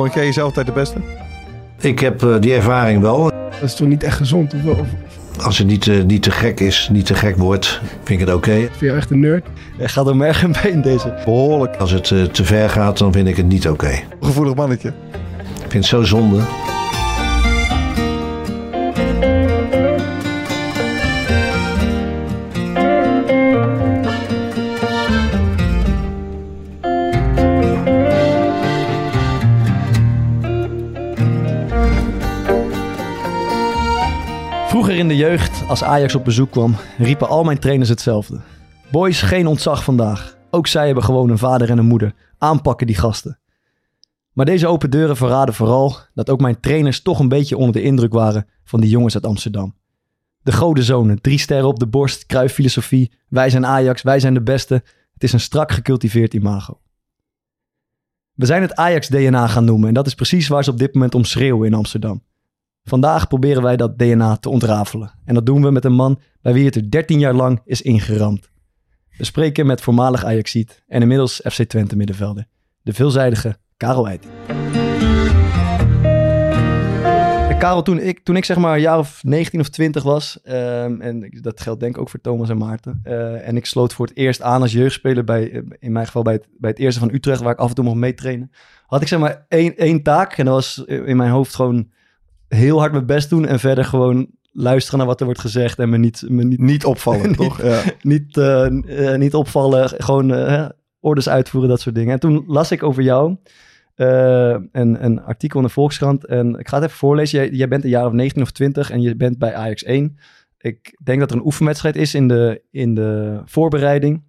Vond jij jezelf altijd de beste? Ik heb eh, die ervaring wel. Dat is toch niet echt gezond? Of, of Als het niet, eh, niet te gek is, niet te gek wordt, vind ik het oké. vind je echt een nerd? Hij gaat er merg en been deze. Behoorlijk Als het eh, te ver gaat, dan vind ik het niet oké. gevoelig mannetje. Ik vind het zo zonde. Jeugd, als Ajax op bezoek kwam, riepen al mijn trainers hetzelfde. Boys, geen ontzag vandaag. Ook zij hebben gewoon een vader en een moeder. Aanpakken die gasten. Maar deze open deuren verraden vooral dat ook mijn trainers toch een beetje onder de indruk waren van die jongens uit Amsterdam. De godenzonen, drie sterren op de borst, kruiffilosofie. Wij zijn Ajax, wij zijn de beste. Het is een strak gecultiveerd imago. We zijn het Ajax-DNA gaan noemen en dat is precies waar ze op dit moment om schreeuwen in Amsterdam. Vandaag proberen wij dat DNA te ontrafelen. En dat doen we met een man bij wie het er 13 jaar lang is ingeramd. We spreken met voormalig Ajaxiet en inmiddels FC Twente middenvelder. De veelzijdige Karel Eiting. En Karel, toen ik, toen ik zeg maar een jaar of 19 of 20 was, ehm, en dat geldt denk ik ook voor Thomas en Maarten, eh, en ik sloot voor het eerst aan als jeugdspeler bij, eh, in mijn geval bij het, bij het eerste van Utrecht, waar ik af en toe mocht meetrainen, had ik zeg maar één, één taak en dat was in mijn hoofd gewoon heel hard mijn best doen en verder gewoon luisteren naar wat er wordt gezegd en me niet, me niet, Niet opvallen, Niet- toch? Ja. niet, eh, eh, niet opvallen, gewoon eh, orders uitvoeren, dat soort dingen. En toen las ik over jou een, een artikel in de Volkskrant en ik ga het even voorlezen. Jij, jij bent een jaar of 19 of 20 en je bent bij Ajax 1. Ik denk dat er een oefenwedstrijd is in de, in de voorbereiding.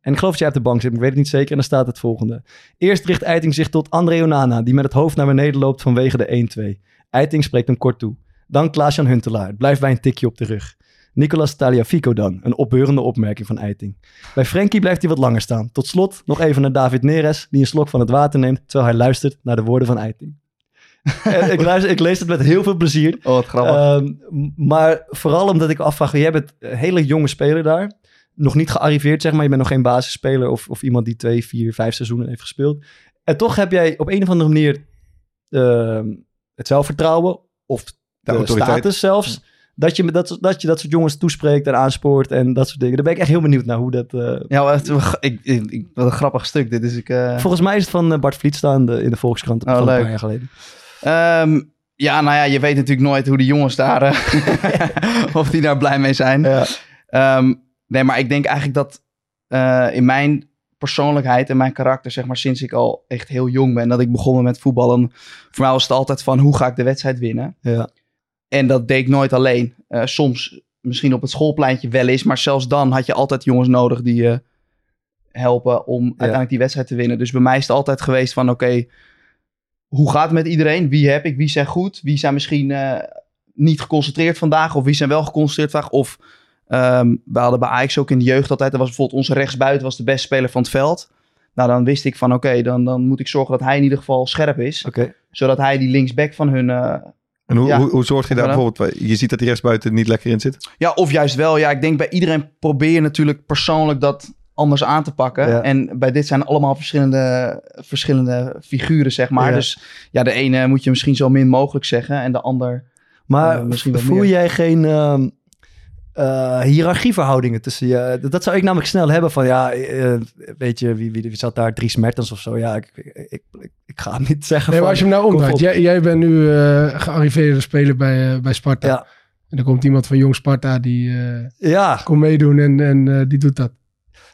En ik geloof dat jij op de bank zit, maar ik weet het niet zeker. En dan staat het volgende. Eerst richt Eiting zich tot André Onana, die met het hoofd naar beneden loopt vanwege de 1-2. Eiting spreekt hem kort toe. Dan Klaas-Jan Huntelaar. Het blijft bij een tikje op de rug. Nicolas Taliafico dan. Een opbeurende opmerking van Eiting. Bij Frenkie blijft hij wat langer staan. Tot slot nog even naar David Neres, die een slok van het water neemt terwijl hij luistert naar de woorden van Eiting. Ik, luister, ik lees het met heel veel plezier. Oh, wat grappig. Ehm, maar vooral omdat ik afvraag, jij bent een hele jonge speler daar. Nog niet gearriveerd, zeg maar. Je bent nog geen basisspeler of, of iemand die twee, vier, vijf seizoenen heeft gespeeld. En toch heb jij op een of andere manier ehm, het zelfvertrouwen of de, status zelfs. Dat je, dat, dat je dat soort jongens toespreekt en aanspoort en dat soort dingen. Daar ben ik echt heel benieuwd naar hoe dat... eh, Ja, wat, ik, ik, ik- wat een grappig stuk dit. Dus ik, eh, Volgens mij is het van eh, Bart Vliet staan in de Volkskrant Oh, van een paar jaar geleden. Ehm, ja, nou ja, je weet natuurlijk nooit hoe de jongens daar... of die daar blij mee zijn. Ja. Ehm, nee, maar ik denk eigenlijk dat in mijn persoonlijkheid en mijn karakter, zeg maar, sinds ik al echt heel jong ben, dat ik begonnen met voetballen, voor mij was het altijd van hoe ga ik de wedstrijd winnen? Ja. En dat deed ik nooit alleen. Eh, soms misschien op het schoolpleintje wel eens, maar zelfs dan had je altijd jongens nodig die je helpen om uiteindelijk die wedstrijd te winnen. Dus bij mij is het altijd geweest van oké, hoe gaat het met iedereen? Wie heb ik? Wie zijn goed? Wie zijn misschien eh, niet geconcentreerd vandaag? Of wie zijn wel geconcentreerd vandaag? Of ehm, we hadden bij Ajax ook in de jeugd altijd, er was bijvoorbeeld onze rechtsbuiten was de beste speler van het veld. Nou, dan wist ik van oké, dan, dan moet ik zorgen dat hij in ieder geval scherp is. Zodat hij die linksback van hun eh, en hoe, ja. hoe, hoe zorg je daar bijvoorbeeld... Je ziet dat die rechtsbuiten niet lekker in zit. Ja, of juist wel. Ja, ik denk bij iedereen probeer je natuurlijk persoonlijk dat anders aan te pakken. Ja. En bij dit zijn allemaal verschillende, verschillende figuren, zeg maar. Ja. Dus ja, de ene moet je misschien zo min mogelijk zeggen en de ander... Maar Eh, misschien wat voel jij geen ehm, eh, hiërarchieverhoudingen tussen je? Dat, zou ik namelijk snel hebben van, ja, eh, weet je, wie, wie, wie zat daar? Dries Mertens of zo? Ja, ik, ik, ik, ik ga het niet zeggen Nee, maar van, als je hem nou omdraait. Jij, jij bent nu eh gearriveerde speler bij, bij Sparta. Ja. En er komt iemand van Jong Sparta die Ja, komt meedoen en, en die doet dat.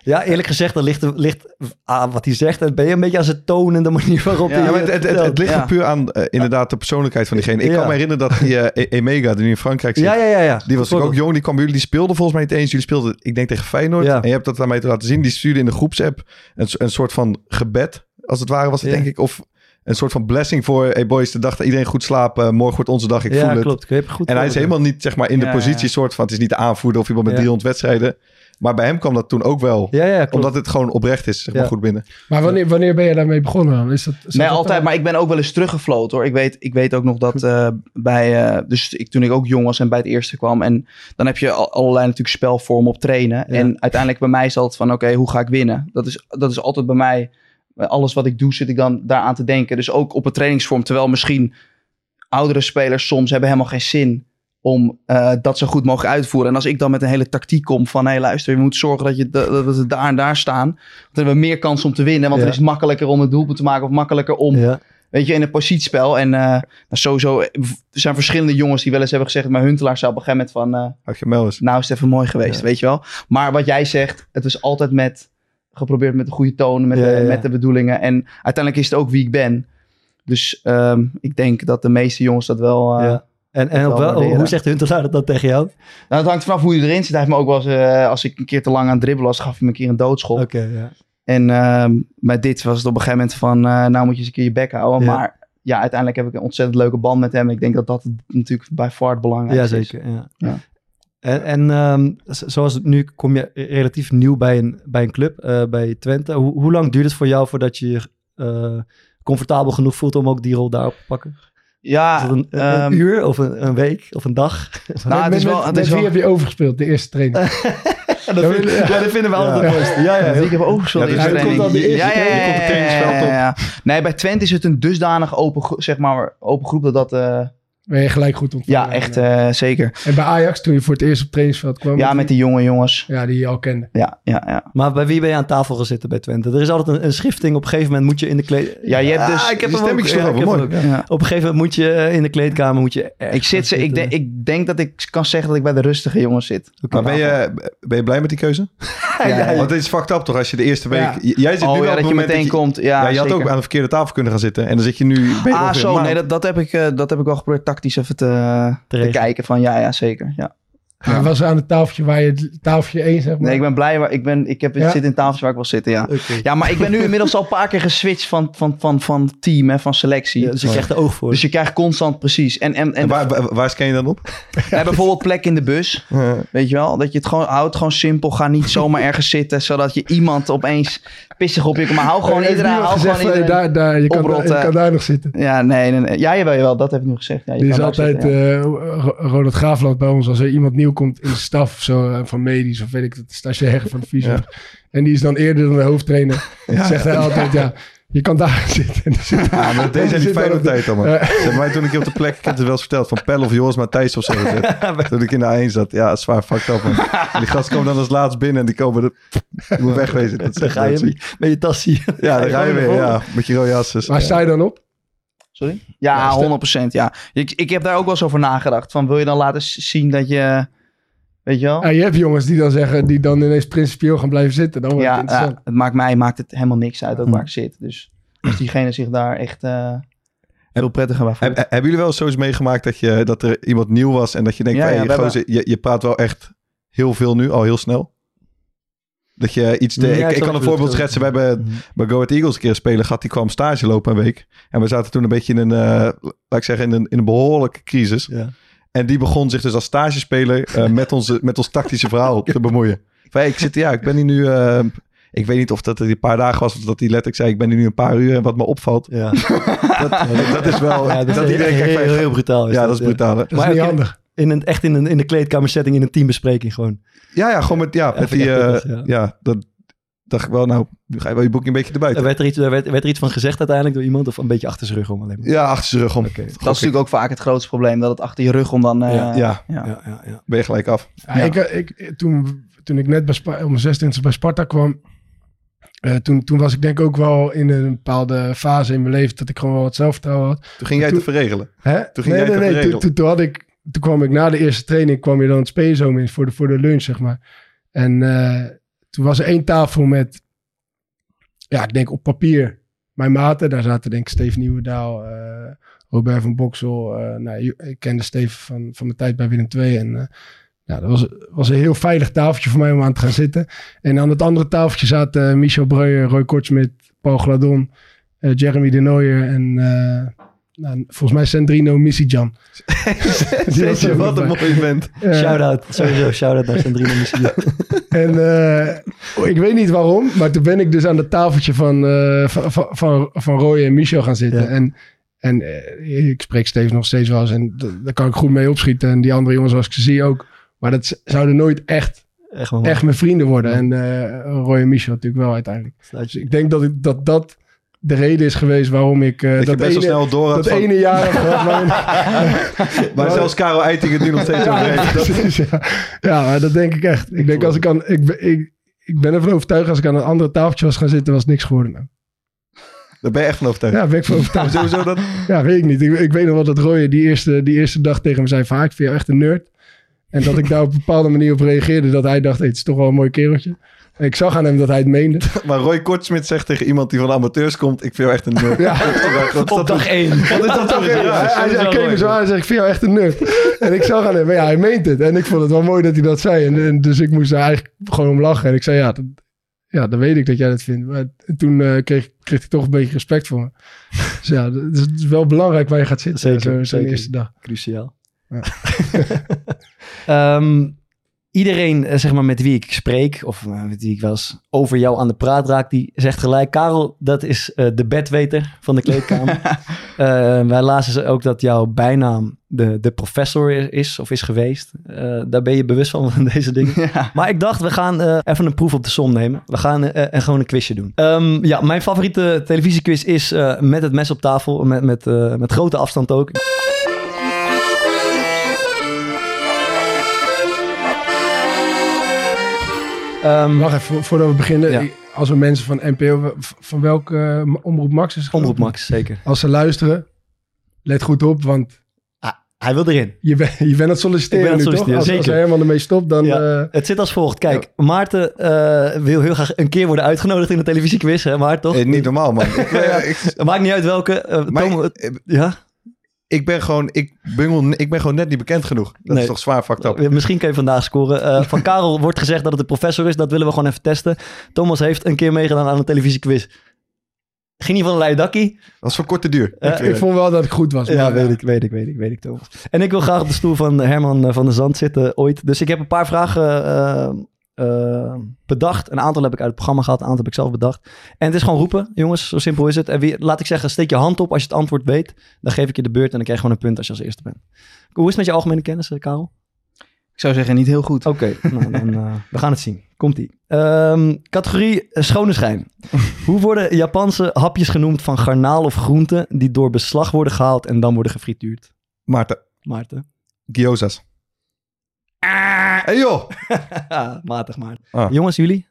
Ja, eerlijk gezegd, dat ligt, ligt aan wat hij zegt. En ben je een beetje aan zijn toon en de manier waarop Ja, hij Ja, maar het, het, het, het ligt er puur aan eh, inderdaad de persoonlijkheid van diegene. Ik kan me herinneren dat die E- Emega, die nu in Frankrijk zit... Ja, ja, ja. ja. Die was ook jong, die kwam bij jullie, die speelde volgens mij niet eens. Jullie speelden, ik denk tegen Feyenoord. Ja. En je hebt dat aan mij te laten zien. Die stuurde in de groepsapp een, een soort van gebed als het ware was het denk ik. Of een soort van blessing voor, hey boys, de dag dat iedereen goed slaapt. eh, morgen wordt onze dag, ik voel ja, het. klopt. Ik heb het goed En hij is helemaal niet zeg maar in de positie ja. soort van, het is niet de aanvoerder of iemand met Ja. 300 wedstrijden. Maar bij hem kwam dat toen ook wel. Ja, ja, omdat het gewoon oprecht is, zeg maar Ja. goed binnen. Maar wanneer, wanneer ben je daarmee begonnen dan? Is dat, Nee, dat altijd. al- Maar ik ben ook wel eens teruggefloten hoor. Ik weet, ik weet ook nog dat eh, bij... eh, dus ik, toen ik ook jong was en bij het eerste kwam. En dan heb je al- allerlei natuurlijk spelvormen op trainen. Ja. En uiteindelijk bij mij is het altijd van... Oké, hoe ga ik winnen? Dat is, dat is altijd bij mij... bij Alles wat ik doe zit ik dan daaraan te denken. Dus ook op een trainingsvorm. Terwijl misschien oudere spelers soms hebben helemaal geen zin... om eh, dat zo goed mogelijk uitvoeren. En als ik dan met een hele tactiek kom van... Hé, luister, je moet zorgen dat, je, dat we daar en daar staan. Want dan hebben we meer kans om te winnen. Want Ja. dan is het makkelijker om het doelpunt te maken... of makkelijker om Ja. Weet je, in een positiespel. En eh, nou, sowieso, er zijn verschillende jongens die wel eens hebben gezegd... maar Huntelaar zou op een gegeven moment van... eh, je eens. nou is het even mooi geweest, Ja. weet je wel. Maar wat jij zegt, het is altijd met... geprobeerd met de goede toon, met, de, met de bedoelingen. En uiteindelijk is het ook wie ik ben. Dus ehm, ik denk dat de meeste jongens dat wel... En, en op wel, hoe zegt Huntelaar dat dan tegen jou? Nou, het hangt vanaf hoe je erin zit. Hij heeft me ook wel eens... eh, als ik een keer te lang aan het dribbelen was, gaf hij me een keer een doodschop. Oké, ja. En ehm met dit was het op een gegeven moment van... eh, nou moet je eens een keer je bek houden. Ja. Maar ja, uiteindelijk heb ik een ontzettend leuke band met hem. Ik denk dat dat natuurlijk bij far het belangrijkste Ja, is. zeker. Ja. Ja. En, en ehm, zoals het nu kom je relatief nieuw bij een, bij een club, eh, bij Twente. Hoe, hoe lang duurt het voor jou voordat je je eh, comfortabel genoeg voelt om ook die rol daarop te pakken? Ja, Is dat een, een ehm, uur of een, een week of een dag? nou, het is wel... met- Het is wie wel heb je overgespeeld, de eerste training? Ja, dat, vind- ja, dat vinden we altijd het mooiste. Ja, ja, Ja, ik heb ook zo'n Ja, dus eerste training. komt dan de eerste ja, ja, ja, ja, trainingsveld ja, op. ja, ja. Nee, bij Twente is het een dusdanig open, zeg maar, open groep dat dat... eh, Ben je gelijk goed ontvangen? ja, echt eh, zeker. En bij Ajax, toen je voor het eerst op trainingsveld kwam? Ja, met die jonge jongens. Ja, die je al kende. Ja, ja, ja. Maar bij wie ben je aan tafel gezeten bij Twente? Er is altijd een, een schifting. Op een gegeven moment moet je in de kleed... Ja, je hebt dus- ik heb hem ook. stemmetjes Ja, toch ik wel heb hem mooi. ook. ja. Op een gegeven moment moet je eh, in de kleedkamer moet je Ik, zit ze, ik, zitten. denk, ik denk dat ik kan zeggen dat ik bij de rustige jongens zit. Maar ben je, ben je blij met die keuze? Ja, ja. Want het is fucked up toch als je de eerste week... Jij zit nu Oh wel op dat het je meteen dat je- komt. Ja, Ja, je had ook aan de verkeerde tafel kunnen gaan zitten. En dan zit je nu... Ah, een zo. Nee, dat, dat, heb ik, eh, dat heb ik wel geprobeerd tactisch even te, kijken. Van ja, ja, zeker. Ja. Ja. was aan het tafeltje waar je het tafeltje één, zeg maar. Nee, ik ben blij. Waar, ik, ben, ik heb, Ja. zit in tafels waar ik wil zitten, ja. Ja, maar ik ben nu inmiddels al een paar keer geswitcht van, van, van, van team, hè, van selectie. Ja, dus je krijgt er oog voor. Dus je krijgt constant precies. En, en, en, En waar, waar, waar scan je dan op? ja, bijvoorbeeld plek in de bus. Weet je wel? Dat je het gewoon houdt, gewoon simpel. Ga niet zomaar ergens zitten, zodat je iemand opeens pissig op je. Maar hou gewoon iedereen. Hou gezegd gewoon iedereen. daar, daar, je, kan, daar- je kan daar nog zitten. Ja, nee, nee, nee. Ja, jawel, jawel, dat heb ik nu gezegd. Ja, je is kan daar altijd zitten, ja. eh, Ro- Ronald Graafland bij ons. Als er iemand nieuw komt in de staf zo, eh, van medisch of weet ik het, stagiair van de fysio. En die is dan eerder dan de hoofdtrainer. zegt hij altijd, ja, je kan daar zitten. Ja, maar deze fijne op tijd allemaal. Ze mij toen ik op de plek, ik heb het wel eens verteld, van Pelle of Joris Matthijs of zo. gezet. toen ik in de A1 zat. Ja, zwaar fucked up. man. En die gasten komen dan als laatst binnen en die komen er... Moet wegwezen. Dat Dan ga je met- met je tassie. Ja, dan ga je weer. Ja, met je rode jasses. Waar sta je dan op? Sorry? Ja, Ja, stel- 100%. Ja. Ik, ik heb daar ook wel eens over nagedacht. Van, wil je dan laten zien dat je... Weet je wel? Ja, je hebt jongens die dan zeggen, die dan ineens principieel gaan blijven zitten. Dan wordt het Ja, interessant. ja, het maakt mij maakt het helemaal niks uit ook Hm. waar ik zit. Dus als diegene zich daar echt eh, veel prettiger bij voelt. Heb- hebben jullie wel eens zoiets meegemaakt dat, je, dat er iemand nieuw was en dat je denkt, Ja, van, ja, hey, we hebben- gozer, je, je praat wel echt heel veel nu, al heel snel? Dat je iets te... Ja, ik, kan een voorbeeld schetsen. We hebben Mhm. bij Go Ahead Eagles een keer een speler gehad. Die kwam stage lopen een week. En we zaten toen een beetje in een, eh, laat ik zeggen, in een, in een behoorlijke crisis. Ja. En die begon zich dus als stagespeler eh, met, onze, met ons tactische verhaal te bemoeien. Van, hey, ik zit, ja, ik ben hier nu... eh, ik weet niet of dat die paar dagen was of dat hij letterlijk zei... ik ben hier nu een paar uur en wat me opvalt... Ja. Dat, dat is wel... Ja, dat, is iedereen heel, kijkt heel, heel brutaal. ja, dat is brutaal. hè? Dat is Maar niet handig. In een, echt in, een, in de kleedkamersetting, in een teambespreking gewoon. Ja, ja, gewoon met, ja, met die... eh, ja. dat dacht ik wel, nou, nu ga je wel je boekje een beetje erbij. Er werd er, iets, er, werd, werd er iets van gezegd uiteindelijk door iemand of een beetje achter zijn rug om alleen maar? Ja, achter zijn rug om. Oké. dat is natuurlijk ook vaak het grootste probleem. Dat het achter je rug om dan... eh, Ja. Ja, ja. Ja, ja, ja. ben je gelijk af. Ja, Ik, ik, toen, toen ik net bij Spa, om mijn 26e bij Sparta kwam, eh, toen, toen was ik denk ik ook wel in een bepaalde fase in mijn leven dat ik gewoon wel wat zelfvertrouwen had. Toen ging jij Toen- te verregelen. Hè? Toen ging nee, jij nee, nee. Toen, toen, toen had ik, toen kwam ik na de eerste training, kwam je dan het speelzoom in voor de, voor de lunch, zeg maar. En eh, toen was er één tafel met, ja, ik denk op papier, mijn maten. Daar zaten denk ik Steven Nieuwendaal, eh, Robert van Boksel. eh, nou, ik kende Steven van, van mijn tijd bij Willem II. En ja, dat was, was een heel veilig tafeltje voor mij om aan te gaan zitten. En aan het andere tafeltje zaten Michel Breuer, Roy Kortsmit, Paul Gladon. Jeremy de Nooier en nou, volgens mij Sandrino Misijan. Er ook Wat een bij. mooie vent. Eh, Shout-out, sowieso shout-out naar Sandrine Missie. En eh, ik weet niet waarom, maar toen ben ik dus aan het tafeltje van, eh, van, van, van, van Roy en Michel gaan zitten. Ja. En, en eh, ik spreek Steven nog steeds wel eens en daar kan ik goed mee opschieten. En die andere jongens, zoals ik ze zie, ook. Maar dat zouden nooit echt, Echt mijn vrienden worden. En eh, Roy en Michel natuurlijk wel uiteindelijk. Dus ik denk dat ik, dat, dat de reden is geweest waarom ik eh, Dat dat, best ene, snel door had dat van- ene jaar gehad. Maar zelfs Karel Eiting het nu nog steeds over heeft. Dat- ja. ja, maar dat denk ik echt. Ik denk als ik aan... Ik, ben- ik, ik ben ervan overtuigd, als ik aan een andere tafeltje was gaan zitten, was niks geworden. Nou. Daar ben je echt van overtuigd. Ja, ben ik van overtuigd. Sowieso dat... Ja, weet ik niet. Ik, ik weet nog wel dat Roy die eerste, die eerste dag tegen me zei van... "Ah, ik vind jou echt een nerd. En dat ik daar op een bepaalde manier op reageerde. Dat hij dacht, hey, het is toch wel een mooi kereltje. Ik zag aan hem dat hij het meende. Maar Roy Kortsmit zegt tegen iemand die van de amateurs komt... ik vind jou echt een nerd. Ja. Op dat dag één. Wat is dat toch? Ja, hij, keek me zo aan en zei, ik vind jou echt een nerd. En ik zag aan hem, maar ja, hij meent het. En ik vond het wel mooi dat hij dat zei. En, en dus ik moest daar eigenlijk gewoon om lachen. En ik zei, ja, dat, ja dan weet ik dat jij dat vindt. Maar toen eh, kreeg, kreeg hij toch een beetje respect voor me. Dus ja, dat is, het is wel belangrijk waar je gaat zitten. Zeker, zo- Zo'n zeker. eerste dag. Cruciaal. Ja. Ehm, iedereen eh, zeg maar, met wie ik spreek, of eh, met wie ik wel eens over jou aan de praat raak, die zegt gelijk, Karel, dat is eh, de bedweter van de kleedkamer. Eh, wij lazen ze ook dat jouw bijnaam de, de professor is, of is geweest. Daar ben je bewust van, van deze dingen. Ja. Maar ik dacht, we gaan even een proef op de som nemen. We gaan en gewoon een quizje doen. Ehm, ja, mijn favoriete televisiequiz is met het mes op tafel. Met, met, met grote afstand ook. Ehm, Wacht even, vo- voordat we beginnen. Ja. Als we mensen van NPO, van welke Omroep Max is het? Omroep Max, zeker. Als ze luisteren, let goed op, want Hij wil erin. je, bent je bent aan het solliciteren ben het nu, toch? Als, als zeker. hij helemaal ermee stopt, dan... Ja. eh, Het zit als volgt. Kijk, Maarten eh, wil heel graag een keer worden uitgenodigd in de televisiequiz, hè, maar toch? Eh, niet normaal, man. Ik, ik, Het maakt niet uit welke. maar Tom- ik, ja? Ik ben gewoon... Ik, bungel, ik ben gewoon net niet bekend genoeg. Dat Nee. is toch zwaar fucked up. Eh, Misschien kun je vandaag scoren. Eh, van Karel wordt gezegd dat het een professor is. Dat willen we gewoon even testen. Thomas heeft een keer meegedaan aan een televisiequiz. Ging niet van een leidakkie. Dat was voor korte duur. Eh, Ik, ik vond wel dat ik goed was. Ja, weet ik, weet ik, weet ik, weet ik, Thomas. En ik wil graag op de stoel van Herman van der Zand zitten ooit. Dus ik heb een paar vragen eh, bedacht. Een aantal heb ik uit het programma gehad, een aantal heb ik zelf bedacht. En het is gewoon roepen, jongens, zo simpel is het. En wie, laat ik zeggen, steek je hand op als je het antwoord weet. Dan geef ik je de beurt en dan krijg je gewoon een punt als je als eerste bent. Hoe is het met je algemene kennis, eh, Karel? Ik zou zeggen, niet heel goed. Oké, nou, dan, eh, we gaan het zien. Komt-ie. Ehm, categorie schone schijn. Hoe worden Japanse hapjes genoemd van garnaal of groenten... die door beslag worden gehaald en dan worden gefrituurd? Maarten, Maarten? gyoza's. Hey joh! Matig maar. Ah. Jongens, jullie?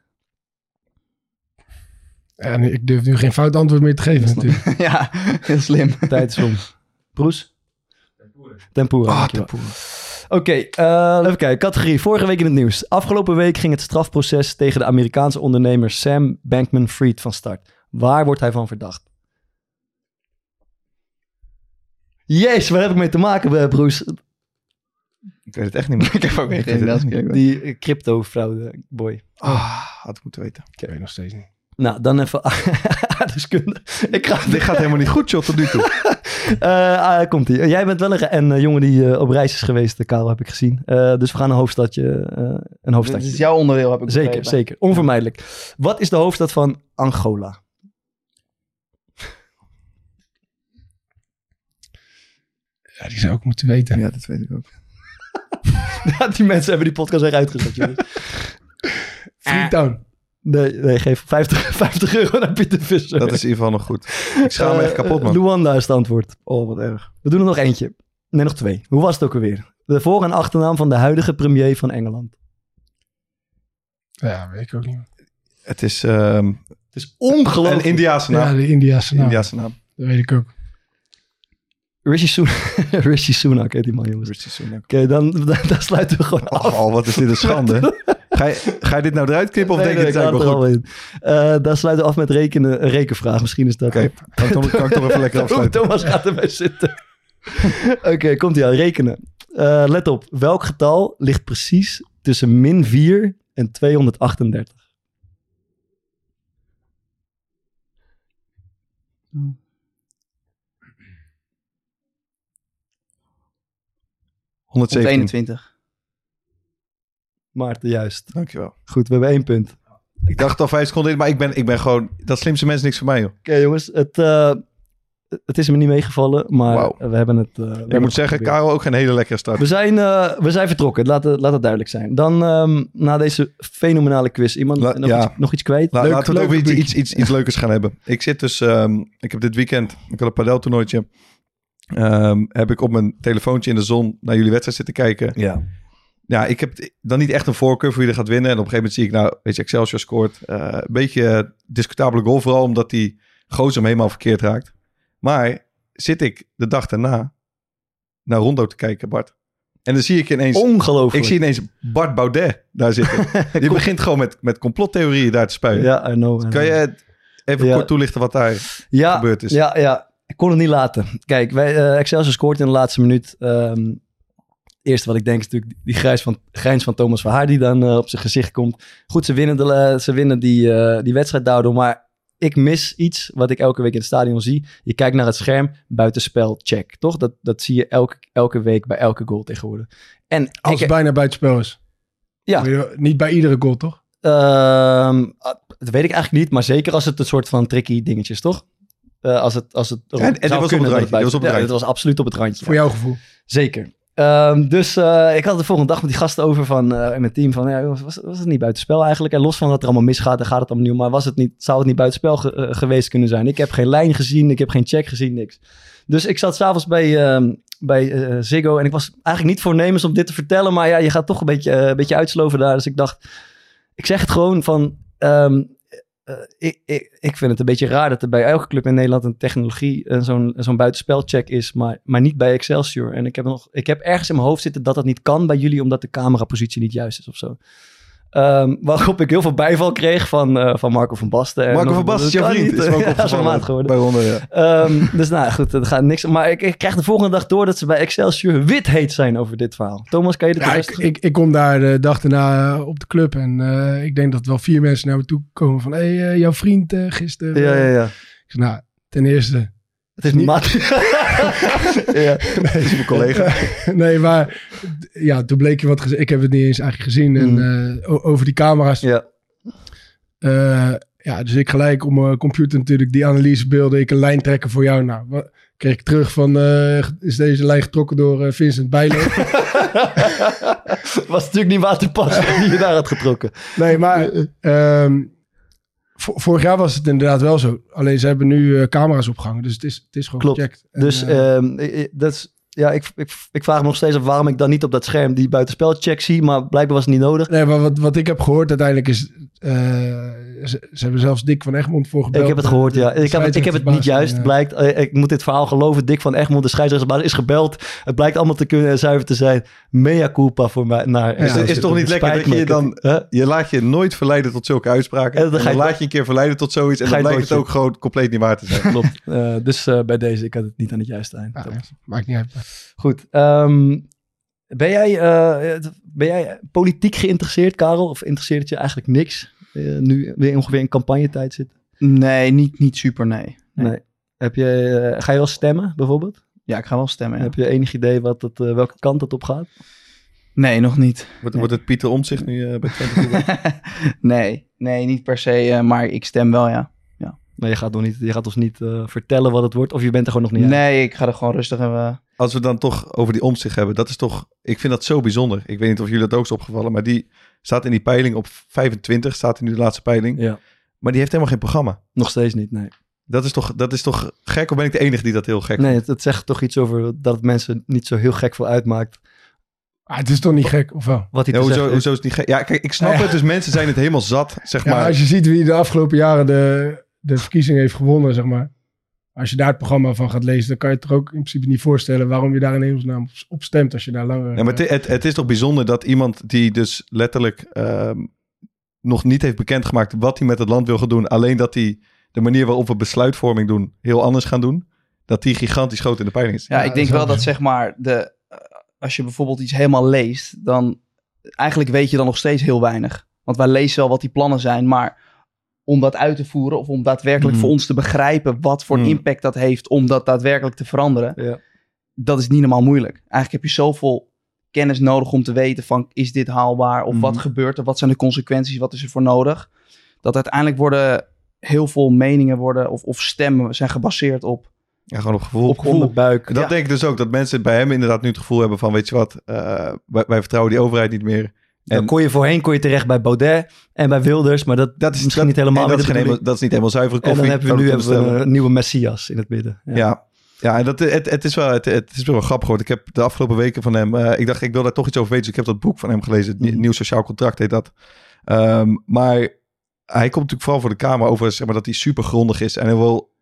Ja, nee, ik durf nu geen fout antwoord meer te geven natuurlijk. ja, heel slim. Tijd is om. Broes? Tempura. Tempura. Ah. Oké, eh, even kijken. Categorie. Vorige week in het nieuws. Afgelopen week ging het strafproces tegen de Amerikaanse ondernemer Sam Bankman-Fried van start. Waar wordt hij van verdacht? Jezus, waar heb ik mee te maken, eh, Broes? Ik weet het echt niet meer. Ik heb ook Ik geen idee. Die crypto-fraude boy. Ah, had ik moeten weten. Ik weet nog steeds niet. Nou, dan even aardrijkskunde. Ik ga... Dit gaat helemaal niet goed, joh, tot nu toe. Eh, ah, komt ie. Jij bent wel een, een eh, jongen die eh, op reis is geweest, eh, Karel, heb ik gezien. Eh, dus we gaan een hoofdstadje. een Dit hoofdstadje. is jouw onderdeel, heb ik Zeker, begrepen. zeker. Onvermijdelijk. Wat is de hoofdstad van Angola? Ja, die zou ik moeten weten. Ja, dat weet ik ook. Ja, die mensen hebben die podcast echt uitgezet, jongens. Freetown. Nee, nee geef 50, 50 euro naar Pieter Visser. Dat is in ieder geval nog goed. Ik schaam me echt Eh, kapot, man. Luanda is het antwoord. Oh, wat erg. We doen er nog eentje. Nee, nog twee. Hoe was het ook alweer? De voor- en achternaam van de huidige premier van Engeland. Ja, weet ik ook niet. Het is ehm, Het is ongelooflijk. een Indiaanse Ja, naam. de Indiase naam. Indiaanse naam. Dat weet ik ook. Rishi Sunak. Rishi Sunak heet die man, jongens. Oké, Rishi Sunak. dan, dan, dan sluiten we gewoon af. Oh, wat is dit een schande. Ga je, ga je dit nou eruit knippen of Nee, denk je het ik eigenlijk wel er goed? al in. Eh, dan sluiten we af met rekenen, een rekenvraag. Misschien is dat... Oké, kan, ik toch- kan ik toch even lekker afsluiten? Thomas gaat erbij zitten. Oké, komt ie aan. Rekenen. Eh, let op. Welk getal ligt precies tussen min 4 en 238? 121. Maarten, juist. Dankjewel. Goed, we hebben één punt. Ik dacht al vijf seconden in, maar ik ben, ik ben gewoon... Dat slimste mensen niks voor mij, joh. Oké jongens, het, eh, het is me niet meegevallen, maar we hebben het... eh, we hebben Ik het moet zeggen. Karel ook geen hele lekkere start. We zijn, eh, we zijn vertrokken, laat het, laat het duidelijk zijn. Dan ehm, na deze fenomenale quiz, iemand La- nog, ja. iets, nog iets kwijt? La- Leuk- laten we het over iets, iets, iets, iets leukers gaan hebben. Ik zit dus... ehm, ik heb dit weekend... Ik had een padeltoernooitje. Ehm heb ik op mijn telefoontje in de zon naar jullie wedstrijd zitten kijken. Ja. Ja, ik heb dan niet echt een voorkeur voor wie er gaat winnen. En op een gegeven moment zie ik, nou, weet je, Excelsior scoort. Eh, een beetje discutabele goal, vooral omdat die gozer hem helemaal verkeerd raakt. Maar zit ik de dag daarna naar Rondo te kijken, Bart. En dan zie ik ineens, Ongelooflijk. ik zie ineens Bart Baudet daar zitten. Die begint gewoon met, met complottheorieën daar te spuien. Ja, I know. I Kan je even Ja. kort toelichten wat daar ja, gebeurd is? Ja, ja. Ik kon het niet laten. Kijk, wij, eh, Excelsior scoort in de laatste minuut. Ehm, het eerste wat ik denk is natuurlijk die grijs van, grijns van Thomas Verhaar die dan eh, op zijn gezicht komt. Goed, ze winnen, de, eh, ze winnen die, die wedstrijd daardoor, maar ik mis iets wat ik elke week in het stadion zie. Je kijkt naar het scherm, buitenspel, check. Toch? Dat, dat zie je elke, elke week bij elke goal tegenwoordig. En Als ik, het bijna buitenspel is. Ja. Je- Niet bij iedere goal, toch? Ehm, ah, dat weet ik eigenlijk niet, maar zeker als het een soort van tricky dingetje is, toch? Eh, als het, als het en dit zou was kunnen het dat was op het ja, was absoluut op het randje. Voor jouw gevoel. Zeker. Ehm, dus eh, ik had het de volgende dag met die gasten over van, eh, in mijn team van, ja, was, was het niet buitenspel eigenlijk? En los van dat er allemaal misgaat, daar gaat het allemaal niet om. Maar was het niet, zou het niet buitenspel ge- eh, geweest kunnen zijn? Ik heb geen lijn gezien, ik heb geen check gezien, niks. Dus ik zat s'avonds bij, ehm, bij eh, Ziggo en ik was eigenlijk niet voornemens om dit te vertellen. Maar ja, je gaat toch een beetje, eh, een beetje uitsloven daar. Dus ik dacht, ik zeg het gewoon van... ehm, eh, ik, ik, ik vind het een beetje raar dat er bij elke club in Nederland een technologie, eh, zo'n zo'n buitenspelcheck is, maar, maar niet bij Excelsior. En ik heb, nog, ik heb ergens in mijn hoofd zitten dat dat niet kan bij jullie, omdat de camerapositie niet juist is of zo. Ehm, waarop ik heel veel bijval kreeg van, eh, van Marco van Basten. En Marco van Basten jouw vriend. niet. Is ook Ja, mijn maat opgevallen. geworden. Bij ja. Ehm, dus nou goed, dat gaat niks. Maar ik, ik krijg de volgende dag door dat ze bij Excelsior wit heet zijn over dit verhaal. Thomas, kan je dit Ja, ik, ik, ik kom daar de dag daarna eh, op de club en eh, ik denk dat wel vier mensen naar me toe komen van... Hé, hey, jouw vriend gisteren. ja, ja, ja. Ik zeg, nou, ten eerste... Het is maat. ja. Dat is mijn collega. nee, maar ja, toen bleek je wat gezien. Ik heb het niet eens eigenlijk gezien. En eh, o- over die camera's. ja. eh, ja, dus ik gelijk op mijn computer natuurlijk die analysebeelden. Ik een lijn trekken voor jou. Nou, wat, kreeg ik terug van... eh, is deze lijn getrokken door eh, Vincent Bijlo? Was natuurlijk niet waar te passen wie je daar had getrokken. nee, maar... ehm, vorig jaar was het inderdaad wel zo. Alleen ze hebben nu eh, camera's opgehangen. Dus het is, het is gewoon Klopt. gecheckt. En, Dus eh, ehm, dat is, ja, ik, ik, ik vraag me nog steeds af waarom ik dan niet op dat scherm die buitenspelcheck zie. Maar blijkbaar was het niet nodig. Nee, maar wat, wat ik heb gehoord uiteindelijk is... eh, ze, ze hebben zelfs Dick van Egmond voor gebeld. Ik heb het gehoord, ja. Ik heb, het- ik heb het niet juist. eh, blijkt, eh, ik moet dit verhaal geloven. Dick van Egmond, de scheidsrechtersbaas, is gebeld. Het blijkt allemaal te kunnen en zuiver te zijn. Mea culpa voor mij. Naar, Dus het is toch niet lekker dat je dan... Huh? Je laat je nooit verleiden tot zulke uitspraken. En En dan je- laat je een keer verleiden tot zoiets. En dan blijkt het ook gewoon compleet niet waar te zijn. Klopt. Eh, dus eh, bij deze, ik had het niet aan het juiste eind. Ja, maakt niet uit. Goed. ehm, ben, jij, eh, ben jij politiek geïnteresseerd, Karel? Of interesseert het je eigenlijk niks? eh, nu weer ongeveer in campagnetijd zit? Nee, niet, niet super, nee. nee. Nee. Heb je, eh, ga je wel stemmen, bijvoorbeeld? Ja, ik ga wel stemmen, ja. Heb je enig idee wat het, welke kant het op gaat? Nee, nog niet. Wordt, wordt het Pieter Omtzigt nu eh, bij nee, nee, niet per se, eh, maar ik stem wel, ja. Maar je gaat, nog niet, je gaat ons niet eh, vertellen wat het wordt, of je bent er gewoon nog niet uit? Nee, ik ga er gewoon rustig even... Als we dan toch over die Omtzigt hebben. Dat is toch... Ik vind dat zo bijzonder. Ik weet niet of jullie dat ook is opgevallen. Maar die staat in die peiling op 25. Staat in nu de laatste peiling. Ja, Maar die heeft helemaal geen programma. nog steeds niet, nee. Dat is toch, dat is toch gek? Of ben ik de enige die dat heel gek Nee, het, het zegt toch iets over dat het mensen niet zo heel gek veel uitmaakt. Ah, het is toch niet gek, of wel? Wat hij Ja, hoezo, is het niet gek? Ja, kijk, ik snap Ja. het. Dus mensen zijn het helemaal zat, zeg Ja, maar. als je ziet wie de afgelopen jaren de, de verkiezing heeft gewonnen, zeg maar. Als je daar het programma van gaat lezen, dan kan je het er ook in principe niet voorstellen waarom je daar in hemelsnaam op- op stemt als je daar langer... Ja, maar het, het, het is toch bijzonder dat iemand die dus letterlijk ehm, nog niet heeft bekendgemaakt wat hij met het land wil gaan doen, alleen dat hij de manier waarop we besluitvorming doen heel anders gaan doen, dat die gigantisch groot in de peiling is. Ja, Ja, ik denk wel dat zeg maar, de, eh, als je bijvoorbeeld iets helemaal leest, dan eigenlijk weet je dan nog steeds heel weinig. Want wij lezen wel wat die plannen zijn, maar om dat uit te voeren of om daadwerkelijk Mhm. voor ons te begrijpen wat voor Mhm. impact dat heeft om dat daadwerkelijk te veranderen. Ja. Dat is niet normaal moeilijk. Eigenlijk heb je zoveel kennis nodig om te weten van is dit haalbaar of wat gebeurt er, wat zijn de consequenties, wat is er voor nodig. Dat uiteindelijk worden heel veel meningen worden of, of stemmen zijn gebaseerd op, Ja, gewoon op gevoel. op gevoel. Onderbuik. Dat Ja. denk ik dus ook. Dat mensen bij hem inderdaad nu het gevoel hebben van... weet je wat, eh, wij, wij vertrouwen die overheid niet meer. Dan En- kon je voorheen kon je terecht bij Baudet en bij Wilders, maar dat, Dat is misschien dat- niet helemaal en dat, is geen helemaal, dat is niet helemaal zuivere En koffie. dan hebben we nu hebben we een nieuwe Messias in het midden. Ja. Ja, en dat, het, het is wel, het, het is wel grappig geworden. Ik heb de afgelopen weken van hem... eh, ik dacht, ik wil daar toch iets over weten. Dus ik heb dat boek van hem gelezen. Het Mhm. Nieuw Sociaal Contract heet dat. Ehm, maar hij komt natuurlijk vooral voor de Kamer over... Zeg maar, dat hij super grondig is. En hij wil...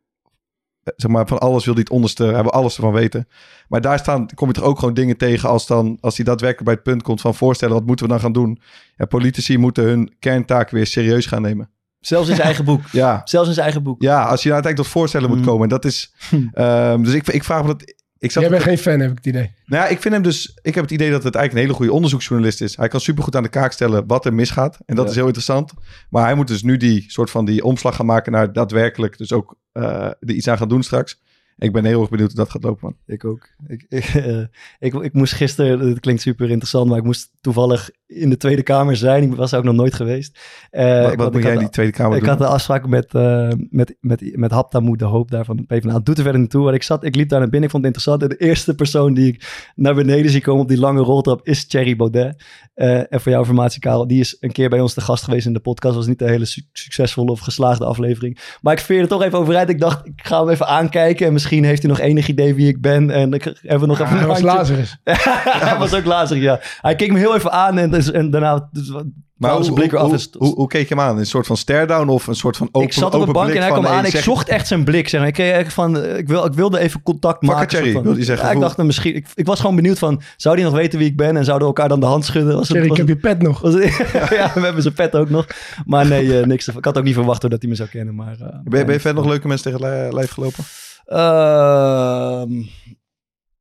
eh, Zeg maar, van alles wil hij het onderste... Hij wil alles ervan weten. Maar daar staan, kom je toch ook gewoon dingen tegen... als, dan, als hij daadwerkelijk bij het punt komt van voorstellen... wat moeten we dan gaan doen? Ja, politici moeten hun kerntaak weer serieus gaan nemen. Zelfs in zijn eigen boek. Ja, Zelfs in zijn eigen boek. ja als je nou uiteindelijk tot voorstellen moet Mm. komen. En dat is... ehm, dus ik, ik vraag me dat... Ik zat Jij bent geen fan, heb ik het idee. nou ja, ik vind hem dus... Ik heb het idee dat het eigenlijk een hele goede onderzoeksjournalist is. Hij kan supergoed aan de kaak stellen wat er misgaat. En dat Ja. is heel interessant. Maar hij moet dus nu die soort van die omslag gaan maken naar daadwerkelijk... dus ook eh, er iets aan gaan doen straks. Ik ben heel erg benieuwd hoe dat gaat lopen, man. Ik ook. Ik, ik, eh, ik, ik moest gisteren, het klinkt super interessant, maar ik moest toevallig in de Tweede Kamer zijn. Ik was er ook nog nooit geweest. Eh, wat ik- wat moet ik jij in had- die Tweede Kamer Ik doen? had de afspraak met, eh met, met, met Haptamoed, de hoop daar van de PvdA. Het doet er verder naartoe. Waar ik zat, ik liep daar naar binnen, ik vond het interessant. En de eerste persoon die ik naar beneden zie komen op die lange roltrap is Thierry Baudet. Eh, en voor jouw informatie, Karel, die is een keer bij ons te gast geweest in de podcast. was niet een hele su- succesvolle of geslaagde aflevering. Maar ik veerde toch even overeind. Ik dacht, ik ga hem even aankijken. En misschien heeft hij nog enig idee wie ik ben. En ik hebben nog even hij een was. Lazarus. hij was ook lazig, ja. Hij keek me heel even aan en, dus, en daarna... Dus, maar hoe, blik hoe, af. hoe, is- hoe, hoe keek je hem aan? Een soort van stare-down of een soort van open ik zat op een bank en hij kwam aan. Ik zeg- zocht echt zijn blik. Zeg. maar. Ik, echt van, eh, ik, wil, ik wilde even contact Fuck maken. soort van. wilde je zeggen, Ja, ik dacht dan misschien... Ik, ik was gewoon benieuwd van... Zou die nog weten wie ik ben? En zouden we elkaar dan de hand schudden? Was het- ik heb je pet nog. was ja, we hebben zijn pet ook nog. Maar nee, eh, niks. Ik had ook niet verwacht hoor, dat hij me zou kennen. Maar, eh, Ben, je- ben je verder nog leuke mensen tegen het lijf gelopen? Ehm,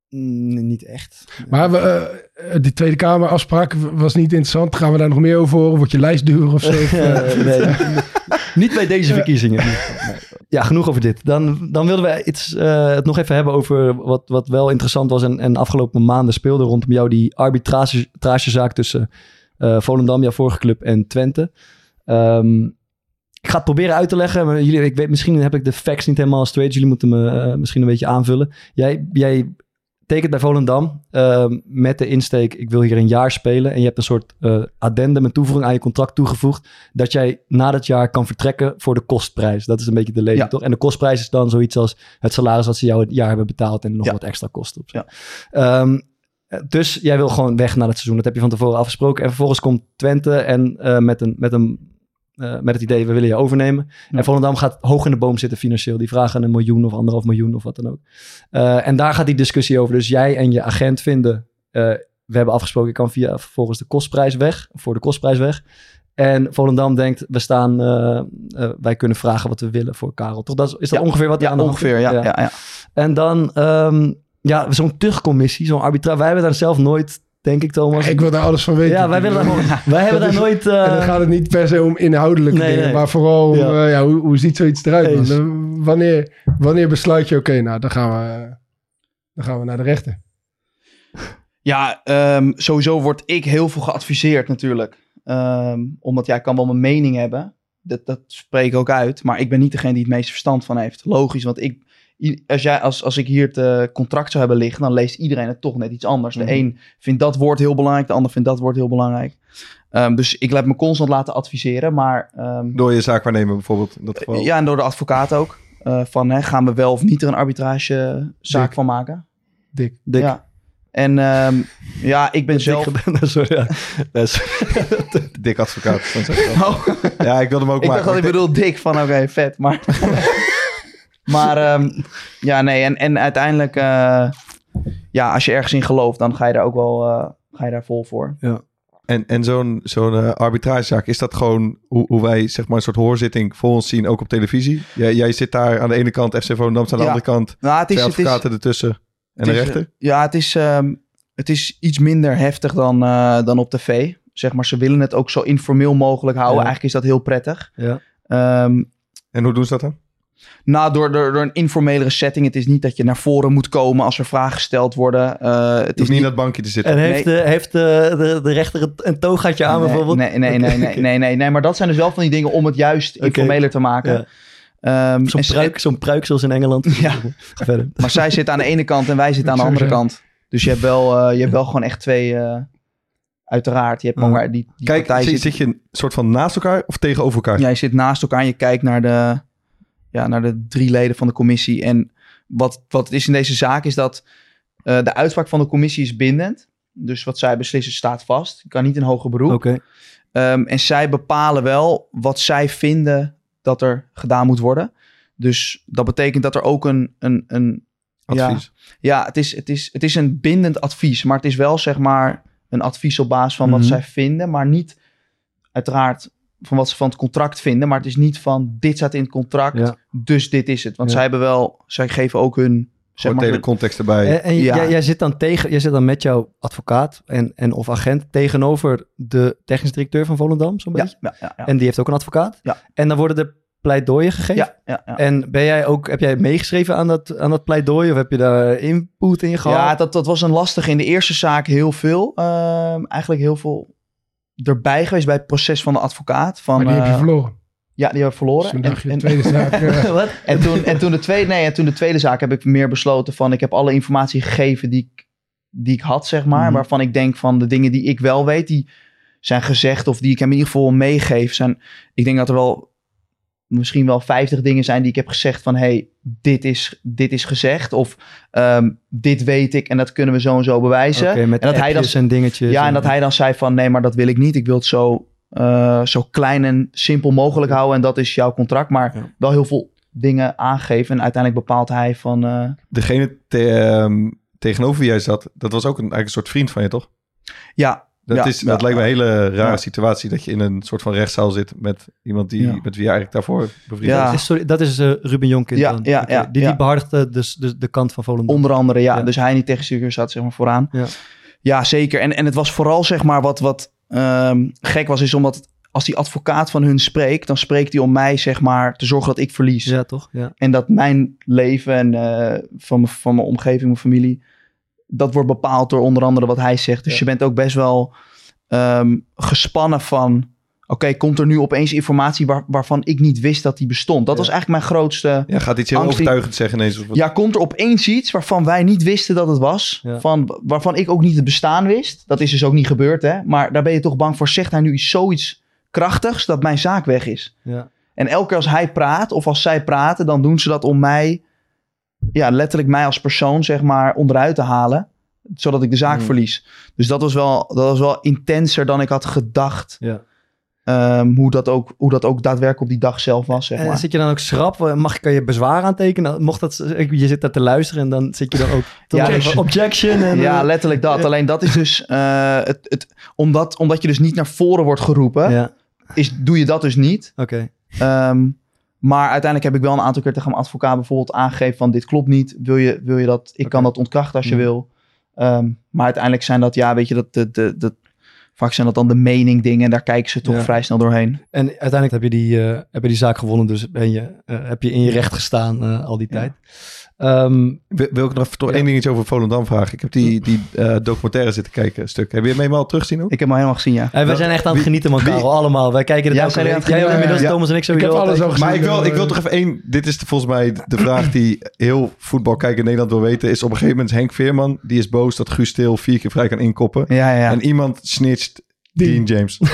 mm, niet echt. Maar we, die Tweede Kamer afspraak was niet interessant. Gaan we daar nog meer over horen? Wordt je lijst duur of zo? Eh, Eh, nee, niet bij deze verkiezingen. Ja, genoeg over dit. Dan, dan wilden we iets, eh, het nog even hebben over wat, wat wel interessant was en, en afgelopen maanden speelde rondom jou die arbitrage- arbitragezaak tussen eh Volendam, jouw vorige club, en Twente. Ehm, ik ga het proberen uit te leggen. Maar jullie, ik weet, misschien heb ik de facts niet helemaal straight. Jullie moeten me eh, misschien een beetje aanvullen. Jij, jij tekent bij Volendam ehm, met de insteek... ik wil hier een jaar spelen. En je hebt een soort eh addendum, een toevoeging aan je contract toegevoegd... dat jij na dat jaar kan vertrekken voor de kostprijs. Dat is een beetje de lezing, Ja. toch? En de kostprijs is dan zoiets als het salaris... wat ze jou het jaar hebben betaald en nog Ja. wat extra kosten. Op. Ja. Ehm, dus jij wil gewoon weg na het seizoen. Dat heb je van tevoren afgesproken. En vervolgens komt Twente en eh, met, een, met, een, eh, met het idee, we willen je overnemen. Ja. En Volendam gaat hoog in de boom zitten financieel. Die vragen een miljoen of anderhalf miljoen of wat dan ook. Eh, en daar gaat die discussie over. Dus jij en je agent vinden, eh, we hebben afgesproken, je kan via vervolgens de kostprijs weg, voor de kostprijs weg. En Volendam denkt, we staan, wij kunnen vragen wat we willen voor Karel. Toch? Dat is, is dat Ja. ongeveer wat er Ja, aan de hand ongeveer. is? Ja, ja. Ja, En dan, ehm, ja, zo'n terugcommissie, zo'n arbitrage. Wij hebben daar zelf nooit, denk ik, Thomas. ik wil daar alles van weten. ja, wij, willen daar wij hebben daar is- nooit... En dan eh, gaat het niet per se om inhoudelijke Nee, dingen, nee. maar vooral om, Ja. eh, ja, hoe, hoe ziet zoiets eruit? Dan- wanneer, wanneer besluit je, oké, nou, dan gaan, we, dan gaan we naar de rechter. Ja, ehm, sowieso word ik heel veel geadviseerd natuurlijk. Ehm, omdat jij kan wel mijn mening hebben. Dat, dat spreek ik ook uit. Maar ik ben niet degene die het meeste verstand van heeft. Logisch, want ik, als, jij, als, als ik hier het eh, contract zou hebben liggen... dan leest iedereen het toch net iets anders. Mhm. De een vindt dat woord heel belangrijk, de ander vindt dat woord heel belangrijk. Ehm, dus ik laat me constant laten adviseren. Maar ehm, Door je zaakwaarnemer bijvoorbeeld. In dat geval. ja, en door de advocaat ook. Eh, van hè, gaan we wel of niet er een arbitragezaak van maken? Dik. Dik. Ja. En ehm, ja, ik ben zelf... Sorry, ja. Dik advocaat. Oh. Ja, ik wilde hem ook Ik maken. dacht dat ik bedoel dik van oké, vet. Maar, maar ehm, ja, nee. En, en uiteindelijk, eh, ja, als je ergens in gelooft, dan ga je daar ook wel eh, ga je daar vol voor. En, en zo'n zo'n eh, arbitragezaak, is dat gewoon hoe, hoe wij zeg maar een soort hoorzitting voor ons zien, ook op televisie? Jij, jij zit daar aan de ene kant, FC Volendam aan de Ja. andere kant, Nou, het is, twee het is, ertussen en het de is, rechter. Ja, het is, ehm, het is iets minder heftig dan, dan op tv. Zeg maar, ze willen het ook zo informeel mogelijk houden. Ja. Eigenlijk is dat heel prettig. Ja. Ehm, En hoe doen ze dat dan? Nou, door, door, door een informelere setting. Het is niet dat je naar voren moet komen als er vragen gesteld worden. Eh, het Het is niet in dat bankje te zitten. En heeft, de, heeft de, de, de rechter een- togaatje aan nee, bijvoorbeeld? Nee, nee, nee, nee, nee, nee, nee. Maar dat zijn dus wel van die dingen om het juist informeler te maken. Ja. Ehm, Zo'n pruik, zo'n pruik zoals in Engeland. Ja. Ga verder. Maar zij zit aan de ene kant en wij zitten aan de andere kant. Dus je hebt wel, eh, je hebt wel gewoon echt twee... eh, uiteraard, je hebt waar die, die Kijk, zit. zit je een soort van naast elkaar of tegenover elkaar? Ja, je zit naast elkaar en je kijkt naar de, ja, naar de drie leden van de commissie. En wat, wat het is in deze zaak is dat eh, de uitspraak van de commissie is bindend. Dus wat zij beslissen staat vast. Je kan niet in hoger beroep. Oké. Ehm, en zij bepalen wel wat zij vinden dat er gedaan moet worden. Dus dat betekent dat er ook een, een, een Advies. ja, het is, het, is, het is een bindend advies, maar het is wel zeg maar een advies op basis van Mhm. wat zij vinden, maar niet uiteraard van wat ze van het contract vinden, maar het is niet van dit staat in het contract, Ja. dus dit is het. Want Ja. zij hebben wel, zij geven ook hun, zeg maar, hele context erbij. En, en Ja. jij, jij zit dan tegen, jij zit dan met jouw advocaat en, en of agent tegenover de technisch directeur van Volendam, zo'n ja, beetje. ja, ja, ja. En die heeft ook een advocaat. Ja. En dan worden er pleidooien gegeven. ja, ja, ja. En ben jij ook, heb jij meegeschreven aan dat, aan dat pleidooi of heb je daar input in gehad? Ja, dat, dat was een lastige. In de eerste zaak heel veel. Ehm, eigenlijk heel veel erbij geweest bij het proces van de advocaat. Van, Maar die heb je eh, verloren. Ja, die hebben verloren. Dus toen En- dacht je, en- tweede zaak... eh, Wat? En toen, en, toen de tweede, nee, en toen de tweede zaak heb ik meer besloten van... ik heb alle informatie gegeven die ik, die ik had, zeg maar. Mhm. Waarvan ik denk van de dingen die ik wel weet... die zijn gezegd of die ik hem in ieder geval meegeef... Zijn, ik denk dat er wel misschien wel 50 dingen zijn die ik heb gezegd van... hey, dit is, dit is gezegd. Of ehm, dit weet ik en dat kunnen we zo en zo bewijzen. En dat hij dan en dingetjes. ja, en dat hij dan zei van nee, maar dat wil ik niet. Ik wil het zo, eh, zo klein en simpel mogelijk houden. En dat is jouw contract. Maar Ja. wel heel veel dingen aangeven. En uiteindelijk bepaalt hij van... eh, Degene te- ehm, tegenover wie jij zat, dat was ook een, eigenlijk een soort vriend van je, toch? ja, Dat, Ja, is, ja, dat lijkt me een hele rare Ja. situatie dat je in een soort van rechtszaal zit met iemand die, Ja. met wie je eigenlijk daarvoor bevriend Ja. is, sorry, dat is eh, Ruben Jonkind Ja, dan? ja, Die, ja. die behartigde dus, dus de kant van Volendam. onder andere, ja. Ja. Dus hij niet tegen Stuur zat zeg maar vooraan. Ja. Ja, zeker. En, en het was vooral zeg maar wat, wat ehm, gek was, is omdat het- als die advocaat van hun spreekt, dan spreekt hij om mij zeg maar te zorgen dat ik verlies. Ja, toch? Ja. En dat mijn leven en eh, van, mijn- van mijn omgeving, mijn familie, dat wordt bepaald door onder andere wat hij zegt. Dus Ja. je bent ook best wel ehm, gespannen van, oké, komt er nu opeens informatie waar, waarvan ik niet wist dat die bestond? Dat Ja. was eigenlijk mijn grootste... Ja, gaat iets heel Angst overtuigend zeggen ineens. Of wat- Ja, komt er opeens iets waarvan wij niet wisten dat het was? Ja. Van, waarvan ik ook niet het bestaan wist? Dat is dus ook niet gebeurd, hè? Maar daar ben je toch bang voor. Zegt hij nu iets, zoiets krachtigs dat mijn zaak weg is? Ja. En elke keer als hij praat of als zij praten, dan doen ze dat om mij, ja, letterlijk mij als persoon, zeg maar, onderuit te halen. Zodat ik de zaak Hmm. verlies. Dus dat was, wel, dat was wel intenser dan ik had gedacht. Ja. ehm, hoe, dat ook, hoe dat ook daadwerkelijk op die dag zelf was, zeg En maar. zit je dan ook schrap? Mag, kan je bezwaar aantekenen? Mocht dat, je zit daar te luisteren en dan zit je dan ook... Ja, dus- objection. En, Ja, eh, letterlijk dat. Ja. Alleen dat is dus, eh, het, het, omdat, omdat je dus niet naar voren wordt geroepen, ja, is, doe je dat dus niet. oké. Ehm, maar uiteindelijk heb ik wel een aantal keer tegen mijn advocaat bijvoorbeeld aangegeven van dit klopt niet. Wil je, wil je dat? Ik kan dat ontkrachten als je Mhm. wil. Ehm, maar uiteindelijk zijn dat, ja, weet je, dat, de, de, de, vaak zijn dat dan de mening dingen. En daar kijken ze toch Ja. vrij snel doorheen. En uiteindelijk heb je die, eh, heb je die zaak gewonnen, dus ben je, eh, heb je in je recht gestaan eh, al die Ja. Ehm, Wil, wil ik nog Ja. één dingetje over Volendam vragen? Ik heb die, die eh, documentaire zitten kijken, een stuk. Heb je hem eenmaal teruggezien ook? Ik heb hem al helemaal gezien, ja. hey, Wel, zijn echt aan het genieten man, Karel, allemaal. Wij kijken het Ja, elke week. Jij inmiddels, Ja. Thomas en ik Ik sowieso. heb alles al gezien. Maar ik wil, ik wil eh, toch even één... Dit is de- volgens mij de vraag die heel voetbal kijken in Nederland wil weten. Is op een gegeven moment Henk Veerman, die is boos dat Guus Til vier keer vrij kan inkoppen. Ja, ja. En iemand snitcht Dean, James.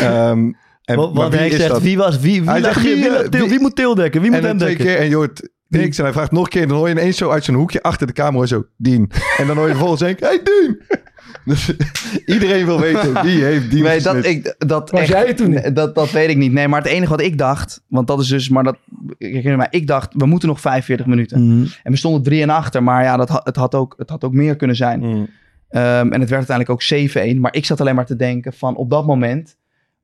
Ehm, en, Want, maar want wie zegt, dat? wie, was, wie, wie, Hij lag- zegt, wie, wie, wie, eh, wie- wie moet Til dekken? Wie moet en hem dekken? keer en je hoort niks. En hij vraagt nog een keer. En dan hoor je ineens zo uit zijn hoekje achter de camera zo, Dean. En dan hoor je vervolgens Henk, hey Dean. Dus iedereen wil weten, wie heeft Dean Nee, dat, ik, dat, Was echt- jij toen niet? Dat, dat weet ik niet. Nee, maar het enige wat ik dacht, want dat is dus, maar dat, ik herinner mij, ik dacht, we moeten nog 45 minuten. Mhm. En we stonden 3 en achter, maar ja, dat, had- het, had ook, het had ook meer kunnen zijn. Mm. Ehm, en het werd uiteindelijk ook 7-1. Maar ik zat alleen maar te denken van op dat moment...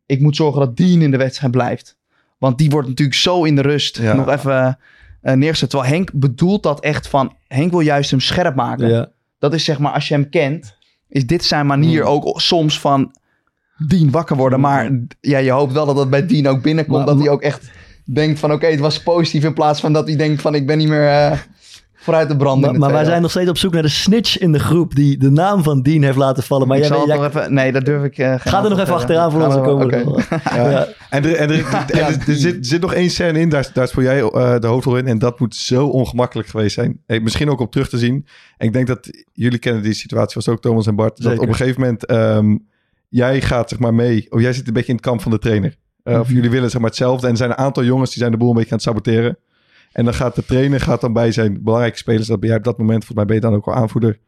ik moet zorgen dat Dean in de wedstrijd blijft. Want die wordt natuurlijk zo in de rust Ja. nog even eh neergezet. Terwijl Henk bedoelt dat echt van... Henk wil juist hem scherp maken. Ja. Dat is zeg maar, als je hem kent... is dit zijn manier Hmm. ook soms van... Dean wakker worden. Maar ja, je hoopt wel dat dat bij Dean ook binnenkomt. Maar- dat hij ook echt denkt van oké, het was positief. In plaats van dat hij denkt van ik ben niet meer eh, vooruit te branden. Maar, de wij zijn nog steeds op zoek naar de snitch in de groep die de naam van Dean heeft laten vallen. Maar ik jij, zal jij- het nog even... Nee, dat durf ik... eh, geen ga er nog even te achteraan voor ons komen. oké. Ja. Ja. En, er, en, er, en er, er zit, zit nog één scène in, daar, daar speel jij eh, de hoofdrol in. En dat moet zo ongemakkelijk geweest zijn. Eh, misschien ook om terug te zien. En ik denk dat jullie kennen die situatie, was ook Thomas en Bart. Dat op een gegeven moment, ehm, jij gaat zeg maar mee. Of jij zit een beetje in het kamp van de trainer. Eh, Of jullie willen zeg maar hetzelfde. En er zijn een aantal jongens die zijn de boel een beetje aan het saboteren. En dan gaat de trainer gaat dan bij zijn belangrijke spelers. Dat ben jij op dat moment, volgens mij ben je dan ook wel aanvoerder.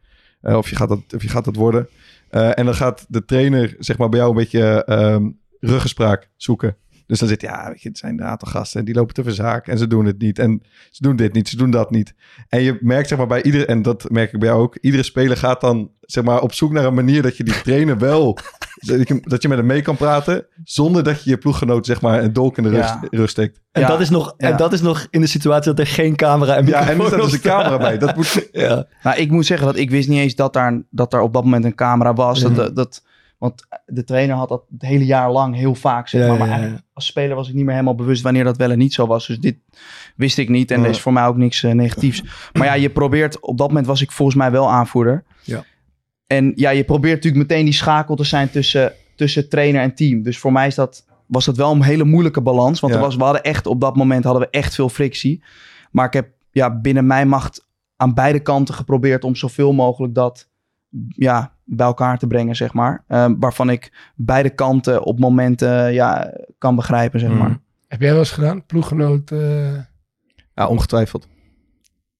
Eh, of, je gaat dat, of je gaat dat worden. Eh, en dan gaat de trainer zeg maar bij jou een beetje ehm ruggespraak zoeken. Dus dan zit ja, weet je, het zijn een aantal gasten en die lopen te verzaken en ze doen het niet. En ze doen dit niet, ze doen dat niet. En je merkt zeg maar bij iedere, en dat merk ik bij jou ook, iedere speler gaat dan zeg maar op zoek naar een manier dat je die trainer wel, dat je, dat je met hem mee kan praten, zonder dat je je ploeggenoot zeg maar een dolk in de rug, Ja. rug steekt. En, Ja, dat is nog, ja. en dat is nog in de situatie dat er geen camera en Ja, en er microfoon staat dus een camera bij. Dat moet, Ja. Nou, ik moet zeggen dat ik wist niet eens dat daar, dat daar op dat moment een camera was. Dat, dat, want de trainer had dat het hele jaar lang heel vaak, zeg maar. Maar als speler was ik niet meer helemaal bewust wanneer dat wel en niet zo was. Dus dit wist ik niet en er is voor mij ook niks eh, negatiefs. Maar ja, je probeert, op dat moment was ik volgens mij wel aanvoerder. Ja. En ja, je probeert natuurlijk meteen die schakel te zijn tussen, tussen trainer en team. Dus voor mij is dat, was dat wel een hele moeilijke balans. Want Ja. er was, we hadden echt, op dat moment hadden we echt veel frictie. Maar ik heb ja, binnen mijn macht aan beide kanten geprobeerd om zoveel mogelijk dat ja, bij elkaar te brengen, zeg maar. Eh, waarvan ik beide kanten op momenten ja, kan begrijpen, zeg maar. Mm. Heb jij wel eens gedaan? Ploeggenoot eh ja, ongetwijfeld.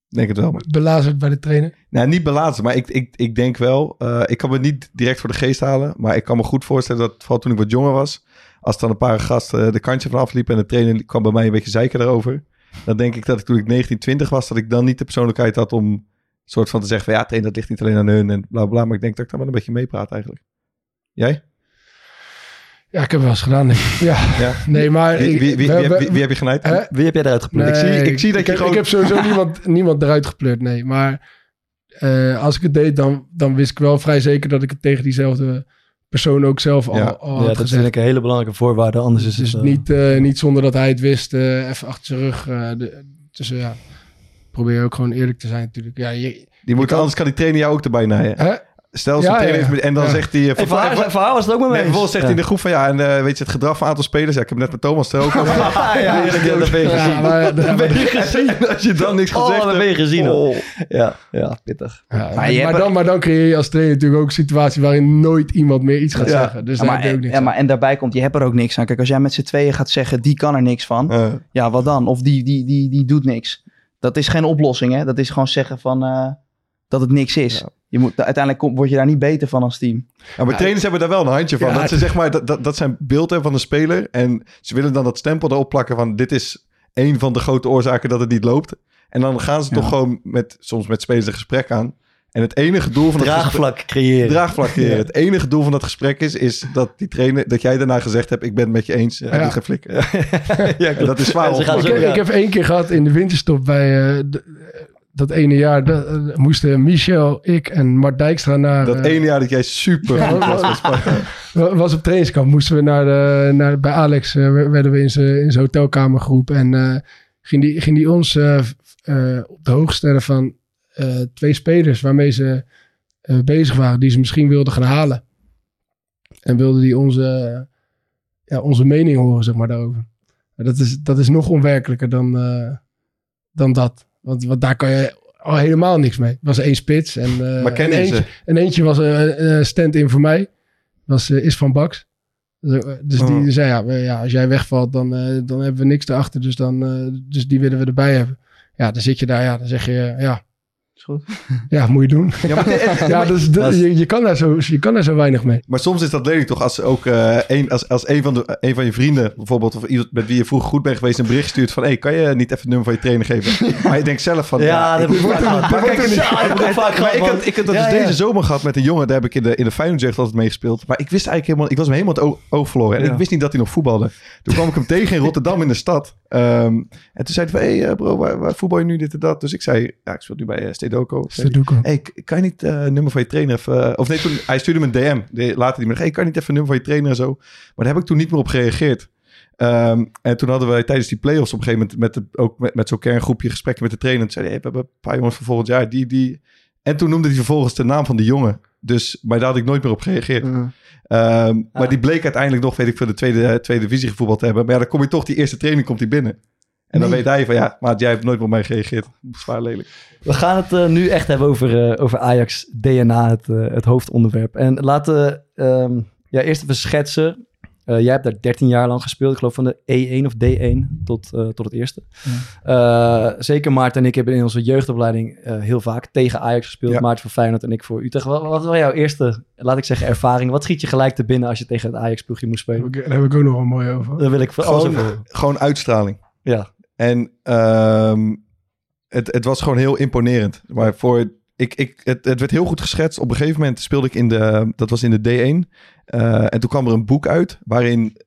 Denk het wel. Maar. belazerd bij de trainer? Nou, niet belazen, maar ik, ik, ik denk wel. eh, ik kan me niet direct voor de geest halen. Maar ik kan me goed voorstellen dat, vooral toen ik wat jonger was. Als dan een paar gasten de kantje vanaf liepen. En de trainer kwam bij mij een beetje zeiken daarover. Dan denk ik dat ik toen ik 19, 20 was. Dat ik dan niet de persoonlijkheid had om. Een soort van te zeggen: van, ja, trainer, dat ligt niet alleen aan hun. En bla bla. Maar ik denk dat ik daar wel een beetje meepraat eigenlijk. Jij? Ja, ik heb wel eens gedaan. ik. Ja, Ja. nee, maar... Wie, ik- wie, wie, we- wie, we- wie, wie heb je genaaid? Hè? Wie heb jij eruit geplukt? Ik zie- ik zie dat je heb, gewoon- Ik heb sowieso niemand, niemand eruit gepleurd, nee. Maar eh, als ik het deed, dan, dan wist ik wel vrij zeker dat ik het tegen diezelfde persoon ook zelf al, Ja. al Ja, dat gezegd. vind ik een hele belangrijke voorwaarde. Anders is Dus het... eh, niet, eh, niet zonder dat hij het wist, eh, even achter zijn rug. eh, de, dus eh, ja, probeer ook gewoon eerlijk te zijn natuurlijk. Ja, je, Die moet, kan- anders kan die trainer jou ook erbij naaien. hè? Stel, Ja, ja, heeft met- en dan ja. zegt hij... eh, Hey, haar was het ook maar mee. Nee, vervolgens zegt hij in de groep van ja, en eh, weet je het gedrag van een aantal spelers? Ja, ik heb net met Thomas er ook over. Ja, ja, dat ben je Ja, gezien. maar, Dat ben je gezien. En als je dan niks gezegd Oh, dat hebt... ben je gezien. Oh. Ja, ja, pittig. ja, Maar maar, je hebt- dan, maar dan creëer je als trainer natuurlijk ook een situatie waarin nooit iemand meer iets gaat Ja. zeggen. Dus daar ook niks ja, maar, en daarbij komt, je hebt er ook niks aan. Kijk, als jij met z'n tweeën gaat zeggen, die kan er niks van. Ja, wat dan? Of die, die, die, die doet niks. Dat is geen oplossing, hè? Dat is gewoon zeggen van, eh, dat het niks is. Ja. Je moet, uiteindelijk kom- word je daar niet beter van als team. ja, maar trainers hebben daar wel een handje van. Ja, dat ze zeg maar, dat, dat, dat zijn beeld hebben van de speler. En ze willen dan dat stempel erop plakken van dit is een van de grote oorzaken dat het niet loopt. En dan gaan ze Ja. toch gewoon met, soms met spelers een gesprek aan. En het enige doel van gesprek... Draagvlak creëren. Draagvlak creëren. Het enige doel van dat gesprek is, is dat die trainer, dat jij daarna gezegd hebt, ik ben het met je eens. Ja. Ja. flikker. ja, En dat is zwaar. Ja, ze gaan Ik, zo- heb, ja. ik heb één keer gehad in de winterstop bij eh, de- dat ene jaar. dat, eh, moesten Michel, ik en Mart Dijkstra naar... Dat eh, ene jaar dat jij super Ja, was wa- met Sparta. wa- was op trainingskamp. Moesten we naar, de, naar bij Alex, eh, werden we in zijn in zijn hotelkamer geroepen. En eh, ging, die, ging die ons eh, eh, op de hoogte stellen van eh, twee spelers waarmee ze eh, bezig waren. Die ze misschien wilden gaan halen. En wilde die onze, ja, onze mening horen, zeg maar, daarover. Maar Dat is, dat is nog onwerkelijker dan, eh, dan dat. Want, want daar kan je al helemaal niks mee. Het was één spits. En, Maar ken en je eentje, ze? en eentje was een stand-in voor mij. Was, is van Baks. Dus, dus Oh. die zei, ja, ja, als jij wegvalt, dan, dan hebben we niks erachter. Dus, dan, dus die willen we erbij hebben. Ja, dan zit je daar, ja, dan zeg je, ja, Is goed. ja, moet je doen. Ja, maar, ja, dus is- je, je, kan daar zo, je kan daar zo weinig mee. maar soms is dat lelijk toch als ook eh, een, als, als een, van de, een van je vrienden bijvoorbeeld, of iemand met wie je vroeger goed bent geweest, een bericht stuurt van, hey, kan je niet even het nummer van je trainer geven? maar je denkt zelf van, Ja, ik- dat heb ik heb dat Ja, dus ja. deze zomer gehad met een jongen. Daar heb ik in de, in de Feyenoord altijd meegespeeld. Maar ik wist eigenlijk helemaal... Ik was hem helemaal het oog, verloren. En Ja. ik wist niet dat hij nog voetbalde. Toen kwam ik hem tegen in Rotterdam in de stad. Ehm, en toen zei hij van... Hé hey, eh, bro, waar, waar voetbal je nu dit en dat? Dus ik zei... Ja, ik speel nu bij uh, Stedoko. Sudoku. hey, k- kan je niet eh nummer van je trainer even... eh, of nee, toen, hij stuurde me een DM. Later die me hey, kan je niet even nummer van je trainer en zo? Maar daar heb ik toen niet meer op gereageerd. Ehm, en toen hadden wij tijdens die play-offs op een gegeven moment... Met de, ook met, met zo'n kerngroepje gesprekken met de trainer. En zei hij, hey, we hebben een paar jongens van volgend jaar. Die, die... En toen noemde hij vervolgens de naam van de jongen. Dus, maar daar had ik nooit meer op gereageerd. Mm. Ehm, Maar die bleek uiteindelijk nog, weet ik, voor de tweede, tweede divisie gevoetbald te hebben. Maar ja, dan kom je toch, die eerste training komt hij binnen. En dan Nee. weet hij van, ja, maar jij hebt nooit op mij gereageerd. Zwaar lelijk. We gaan het eh, nu echt hebben over, eh, over Ajax DNA, het, eh, het hoofdonderwerp. En laten we ehm, ja, eerst even schetsen. Eh, jij hebt daar 13 jaar lang gespeeld. Ik geloof van de E1 of D1 tot, eh, tot het eerste. Eh, zeker Maarten en ik hebben in onze jeugdopleiding eh, heel vaak tegen Ajax gespeeld. Ja. Maarten voor Feyenoord en ik voor Utrecht. Wat, wat was jouw eerste, laat ik zeggen, ervaring? Wat schiet je gelijk te binnen als je tegen het Ajax-ploegje moest spelen? daar heb ik ook nog wel mooi over. Daar wil ik voor over Gewoon, gewoon uitstraling. Ja. En ehm, het, het was gewoon heel imponerend. Maar voor, ik, ik, het, het werd heel goed geschetst. Op een gegeven moment speelde ik in de, dat was in de D1. Eh, en toen kwam er een boek uit waarin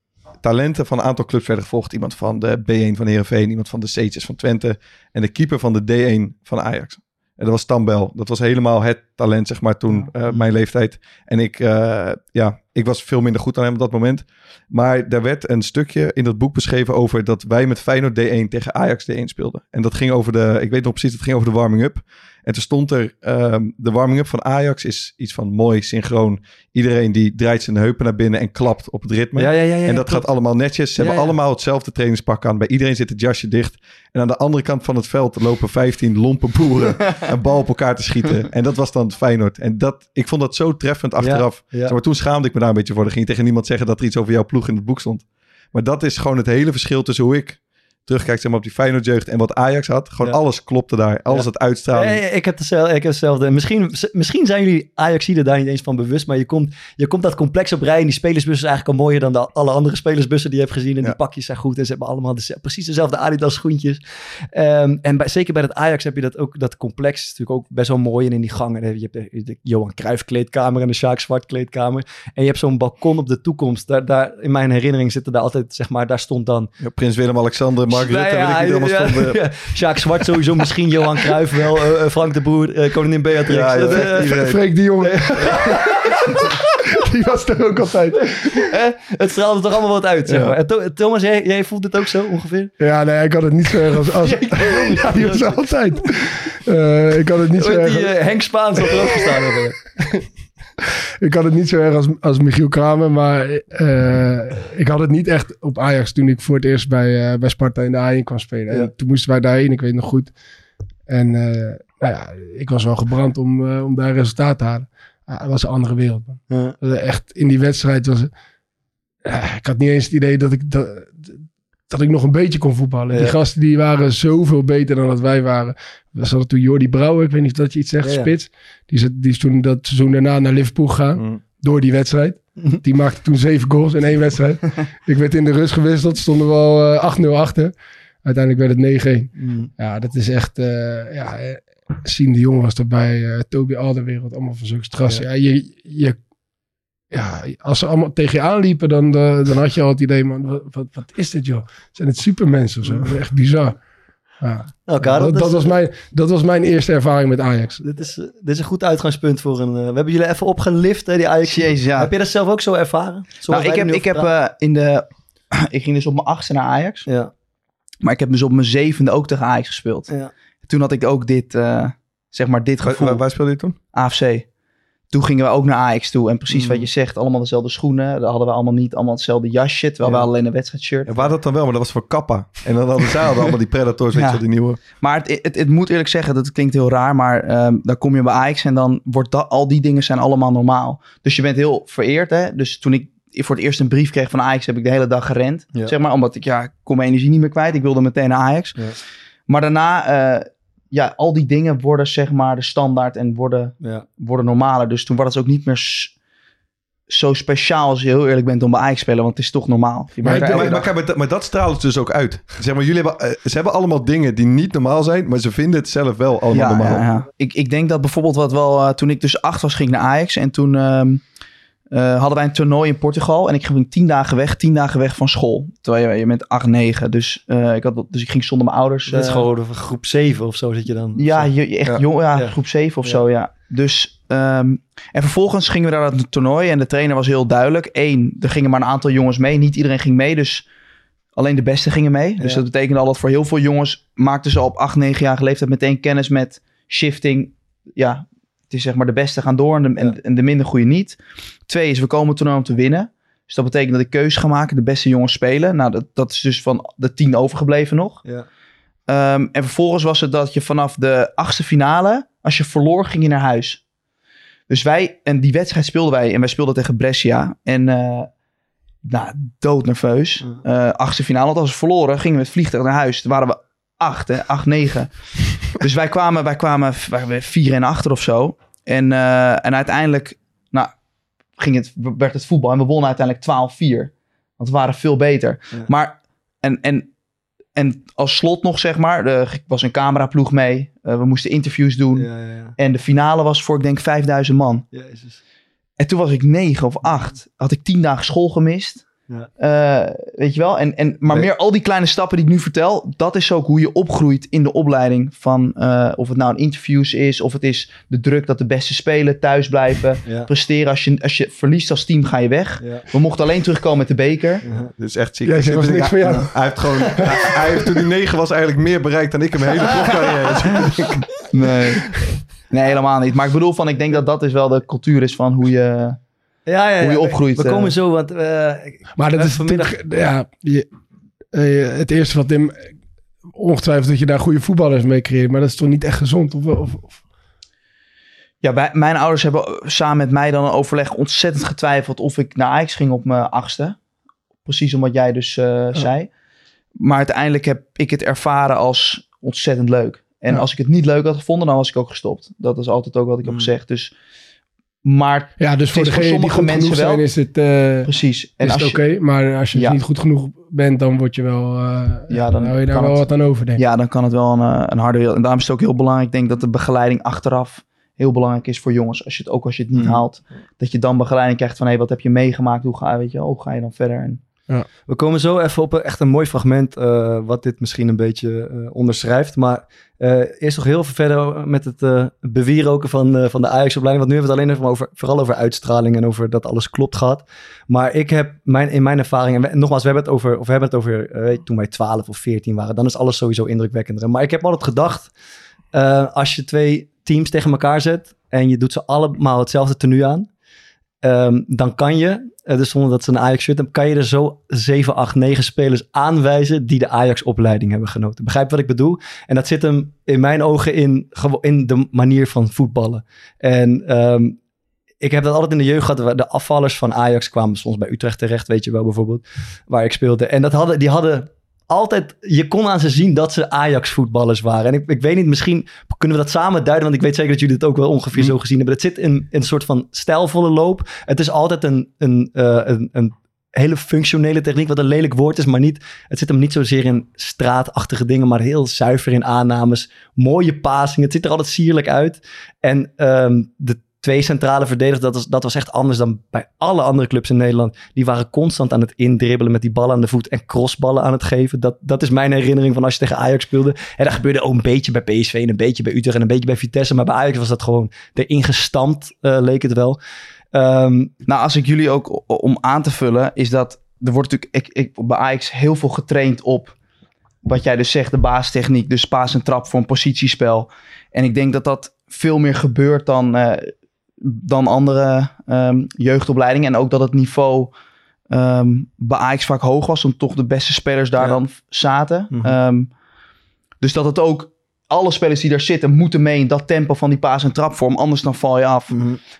talenten van een aantal clubs werden gevolgd. Iemand van de B1 van Heerenveen, iemand van de C'tjes van Twente en de keeper van de D1 van Ajax. En dat was Tambel. Dat was helemaal het talent, zeg maar, toen, eh, mijn leeftijd. En ik, eh, ja, ik was veel minder goed dan hem op dat moment. Maar daar werd een stukje in dat boek beschreven over dat wij met Feyenoord D1 tegen Ajax D1 speelden. En dat ging over de, ik weet nog precies, het ging over de warming-up. En toen stond er, ehm, de warming-up van Ajax is iets van mooi, synchroon. Iedereen die draait zijn heupen naar binnen en klapt op het ritme. Ja, ja, ja, ja, en dat klopt. gaat allemaal netjes. Ze hebben allemaal hetzelfde trainingspak aan. Bij iedereen zit het jasje dicht. En aan de andere kant van het veld lopen 15 lompe boeren een bal op elkaar te schieten. En dat was dan Feyenoord. En dat, ik vond dat zo treffend achteraf. Zeg maar toen schaamde ik me daar een beetje voor. Dan ging je tegen niemand zeggen dat er iets over jouw ploeg in het boek stond. Maar dat is gewoon het hele verschil tussen hoe ik terugkijk zeg maar, op die Feyenoord jeugd en wat Ajax had. Gewoon Ja. alles klopte daar. Alles Ja. uitstraling. Nee, ik heb hetzelfde. Ik heb hetzelfde. Misschien, misschien zijn jullie Ajaxiden daar niet eens van bewust, maar je komt, je komt dat complex op rij en die spelersbus is eigenlijk al mooier dan de, alle andere spelersbussen die je hebt gezien. En die pakjes zijn goed en ze hebben allemaal de, precies dezelfde Adidas schoentjes. Ehm, en bij, zeker bij het Ajax heb je dat ook, dat complex is natuurlijk ook best wel mooi. En in die gangen, heb je hebt de, de Johan Cruijff kleedkamer en de Sjaak Zwart kleedkamer. En je hebt zo'n balkon op de toekomst. Daar, daar, in mijn herinnering zitten daar altijd, zeg maar, daar stond dan Prins Willem-Alexander, Mark Rutte, nou ja, weet ik niet allemaal ja, stonden. ja. Sjaak Zwart sowieso, misschien Johan Cruijff wel, eh, eh, Frank de Boer, eh, koningin Beatrix. Ja, ja, Dat, eh, iedereen. Freek die jongen. die was er ook altijd. hè? het straalde toch allemaal wat uit, zeg Ja. maar. En Tho- Thomas, jij, jij voelt het ook zo ongeveer? Ja, nee, ik had het niet zo erg als... als ja, die was er altijd. Eh, ik had het niet zo erg... die eh, Henk Spaans had er ook gestaan. hebben. Ik had het niet zo erg als, als Michiel Kramer, maar eh, ik had het niet echt op Ajax toen ik voor het eerst bij, eh, bij Sparta in de A1 kwam spelen. Ja. En toen moesten wij daarheen, ik weet nog goed. En eh, nou ja, ik was wel gebrand om, om daar resultaat te halen. Ah, het was een andere wereld. Man. Ja. Echt, in die wedstrijd was ik had niet eens het idee dat ik, dat, dat ik nog een beetje kon voetballen. Ja. Die gasten die waren zoveel beter dan dat wij waren. We hadden toen Jordi Brouwer, ik weet niet of dat je iets zegt, Ja, ja. spits. Die is, die is toen dat seizoen daarna naar Liverpool gegaan Mm. door die wedstrijd. Die maakte toen zeven goals in één wedstrijd. ik werd in de rust gewisseld, stonden we al eh, 8-0 achter. Uiteindelijk werd het 9-1. Mm. Ja, dat is echt... eh ja, eh, Siem de Jong was erbij, eh Toby Alderwereld, allemaal van zulke strassen. Ja. je, je, ja, als ze allemaal tegen je aanliepen, dan, eh, dan had je al het idee, man, wat, wat, wat is dit joh? Zijn het supermensen of zo? Echt bizar. Ja. Nou, Karel, dat, dat, is, was mijn, dat was mijn eerste ervaring met Ajax. dit, is, eh, dit is een goed uitgangspunt voor een... eh, we hebben jullie even opgelift, hè, die Ajax. Jezus, ja. Heb je dat zelf ook zo ervaren? Nou, ik heb, ik heb eh, in de... ik ging dus op mijn achtste naar Ajax. Ja, Maar ik heb dus op mijn zevende ook tegen Ajax gespeeld. ja. Toen had ik ook dit, eh, zeg maar, dit gevoel. waar, waar speelde je toen? AFC. Toen gingen we ook naar Ajax toe. En precies Mm. wat je zegt, allemaal dezelfde schoenen. Dat hadden we allemaal niet, allemaal hetzelfde jasje. Terwijl Ja. we alleen een wedstrijdshirt. Ja, waar dat dan wel, maar dat was voor Kappa. En dan hadden zij hadden allemaal die Predators, weet je Ja. wel, die nieuwe. Maar het, het, het moet eerlijk zeggen, dat klinkt heel raar, maar ehm, dan kom je bij Ajax en dan wordt dat, al die dingen zijn allemaal normaal. Dus je bent heel vereerd, hè. Dus toen ik voor het eerst een brief kreeg van Ajax, heb ik de hele dag gerend. Ja. Zeg maar, omdat ik, ja, ik kon mijn energie niet meer kwijt. Ik wilde meteen naar Ajax. Ja. Maar daarna, eh, ja, al die dingen worden zeg maar de standaard en worden, ja. worden normaler. Dus toen wordt het ook niet meer zo speciaal als je heel eerlijk bent om bij Ajax te spelen, want het is toch normaal. Je Maar Maar, maar, dag. kijk, maar, dat- ze dus ook uit. Zeg maar, jullie hebben, eh, ze hebben allemaal dingen die niet normaal zijn, maar ze vinden het zelf wel allemaal ja, normaal. ja, ja. Ik, ik denk dat bijvoorbeeld wat wel... eh, toen ik dus acht was, ging ik naar Ajax. En toen... ehm, eh, hadden wij een toernooi in Portugal. En ik ging tien dagen weg, tien dagen weg van school. Terwijl je, je bent acht, negen. Dus, eh, ik had, dus ik ging zonder mijn ouders. Dat is eh, gewoon groep 7 of zo zit je dan. ja, je, je echt Ja. jong, ja, Ja. groep 7 of Ja. zo, ja. Dus, ehm, en vervolgens gingen we daar naar het toernooi en de trainer was heel duidelijk. Eén, er gingen maar een aantal jongens mee. Niet iedereen ging mee, dus alleen de beste gingen mee. Dus Ja. dat betekende al dat voor heel veel jongens maakten ze al op 8, 9 jaar leeftijd meteen kennis met shifting. Ja, het is zeg maar de beste gaan door en de, en, en de minder goede niet. Twee is, we komen het toernooi om te winnen. Dus dat betekent dat ik keuze ga maken, de beste jongens spelen. Nou, dat, dat is dus van de tien overgebleven nog. Ja. Ehm, en vervolgens was het dat je vanaf de achtste finale, als je verloor, ging je naar huis. Dus wij, en die wedstrijd speelden wij, en wij speelden tegen Brescia. En eh nou, doodnerveus. Eh achtste finale, want als we verloren, gingen we met vliegtuig naar huis. Toen waren we acht, hè, acht, negen. dus wij kwamen, wij kwamen waren we vier en achter of zo. En, eh, en uiteindelijk, nou, ging het, werd het voetbal en we wonnen uiteindelijk 12-4. Want we waren veel beter. Ja. Maar, en, en, en als slot nog, zeg maar, er was een cameraploeg mee. Eh, we moesten interviews doen. Ja, ja, ja. En de finale was voor, ik denk, 5000 man. Jezus. En toen was ik negen of acht. Had ik tien dagen school gemist. Ja. Eh, weet je wel? En, en, maar Nee. meer al die kleine stappen die ik nu vertel, dat is ook hoe je opgroeit in de opleiding. Van eh, of het nou een interviews is, of het is de druk dat de beste spelen, thuis blijven, Ja. presteren. Als je, als je verliest als team, ga je weg. Ja. We mochten alleen terugkomen met de beker. Dit is echt ziek. Jij zegt, was niks voor jou. Hij heeft gewoon... hij, hij heeft toen hij negen was eigenlijk meer bereikt dan ik in mijn hele profcarrière. Nee. nee, helemaal niet. Maar ik bedoel van, ik denk dat dat is wel de cultuur is van hoe je... Ja, ja, ja. Hoe je opgroeit, We eh. komen zo, want eh, Maar dat Eh, is vanmiddag- ja, je, eh, het eerste wat Tim, ongetwijfeld dat je daar goede voetballers mee creëert, maar dat is toch niet echt gezond? Of, of, of- Ja, wij, mijn ouders hebben samen met mij dan een overleg ontzettend getwijfeld of ik naar Ajax ging op mijn achtste. Precies omdat jij dus eh, zei. Maar uiteindelijk heb ik het ervaren als ontzettend leuk. En Ja. als ik het niet leuk had gevonden, dan was ik ook gestopt. Dat is altijd ook wat ik heb Mm. gezegd. Dus, maar ja, dus voor degene die sommige mensen zijn wel. is het, eh, precies. En is als het je, oké. Maar als je Ja. niet goed genoeg bent, dan word je wel, eh, Ja, dan hou je daar wel het. wat aan over, denk ja, dan kan het wel een, eh, een harde wereld. En daarom is het ook heel belangrijk. Ik denk dat de begeleiding achteraf heel belangrijk is voor jongens. Als je het ook als je het niet Mm. haalt, dat je dan begeleiding krijgt van hé, wat heb je meegemaakt? Hoe ga, weet je, hoe ga je dan verder? En, We komen zo even op een, echt een mooi fragment, eh, wat dit misschien een beetje eh, onderschrijft. Maar eh, eerst nog heel veel verder met het bewieroken van, van de Ajax-opleiding. Want nu hebben we het alleen even over, vooral over uitstraling en over dat alles klopt gehad. Maar ik heb mijn, in mijn ervaring, en nogmaals, we hebben het over, of we hebben het over toen wij 12 of 14 waren. Dan is alles sowieso indrukwekkender. Maar ik heb altijd gedacht, als je twee teams tegen elkaar zet en je doet ze allemaal hetzelfde tenue aan. Ehm, dan kan je, eh, dus zonder dat ze een Ajax-shirt hebben, kan je er zo 7, 8, 9 spelers aanwijzen die de Ajax-opleiding hebben genoten. Begrijp wat ik bedoel? En dat zit hem in mijn ogen in, in de manier van voetballen. En ehm, ik heb dat altijd in de jeugd gehad. De afvallers van Ajax kwamen soms bij Utrecht terecht, weet je wel bijvoorbeeld, waar ik speelde. En dat hadden, die hadden altijd, je kon aan ze zien dat ze Ajax-voetballers waren. En ik, ik weet niet, misschien kunnen we dat samen duiden, want ik weet zeker dat jullie het ook wel ongeveer zo gezien hebben. Het zit in, in een soort van stijlvolle loop. Het is altijd een, een, eh, een, een hele functionele techniek, wat een lelijk woord is, maar niet, het zit hem niet zozeer in straatachtige dingen, maar heel zuiver in aannames. Mooie passingen, het ziet er altijd sierlijk uit. En ehm, de twee centrale verdedigers, dat was, dat was echt anders dan bij alle andere clubs in Nederland. Die waren constant aan het indribbelen met die ballen aan de voet en crossballen aan het geven. Dat, dat is mijn herinnering van als je tegen Ajax speelde. En dat gebeurde ook een beetje bij PSV en een beetje bij Utrecht en een beetje bij Vitesse. Maar bij Ajax was dat gewoon erin gestampt, eh, leek het wel. Ehm, Nou, als ik jullie ook om aan te vullen, is dat er wordt natuurlijk ik, ik, bij Ajax heel veel getraind op wat jij dus zegt, de baastechniek, dus paas en trap voor een positiespel. En ik denk dat dat veel meer gebeurt dan, eh, dan andere ehm, jeugdopleidingen. En ook dat het niveau ehm, bij Ajax vaak hoog was, omdat toch de beste spelers daar Ja. dan zaten. Mhm. Ehm, dus dat het ook, alle spelers die daar zitten, moeten mee in dat tempo van die paas en trapvorm, anders dan val je af.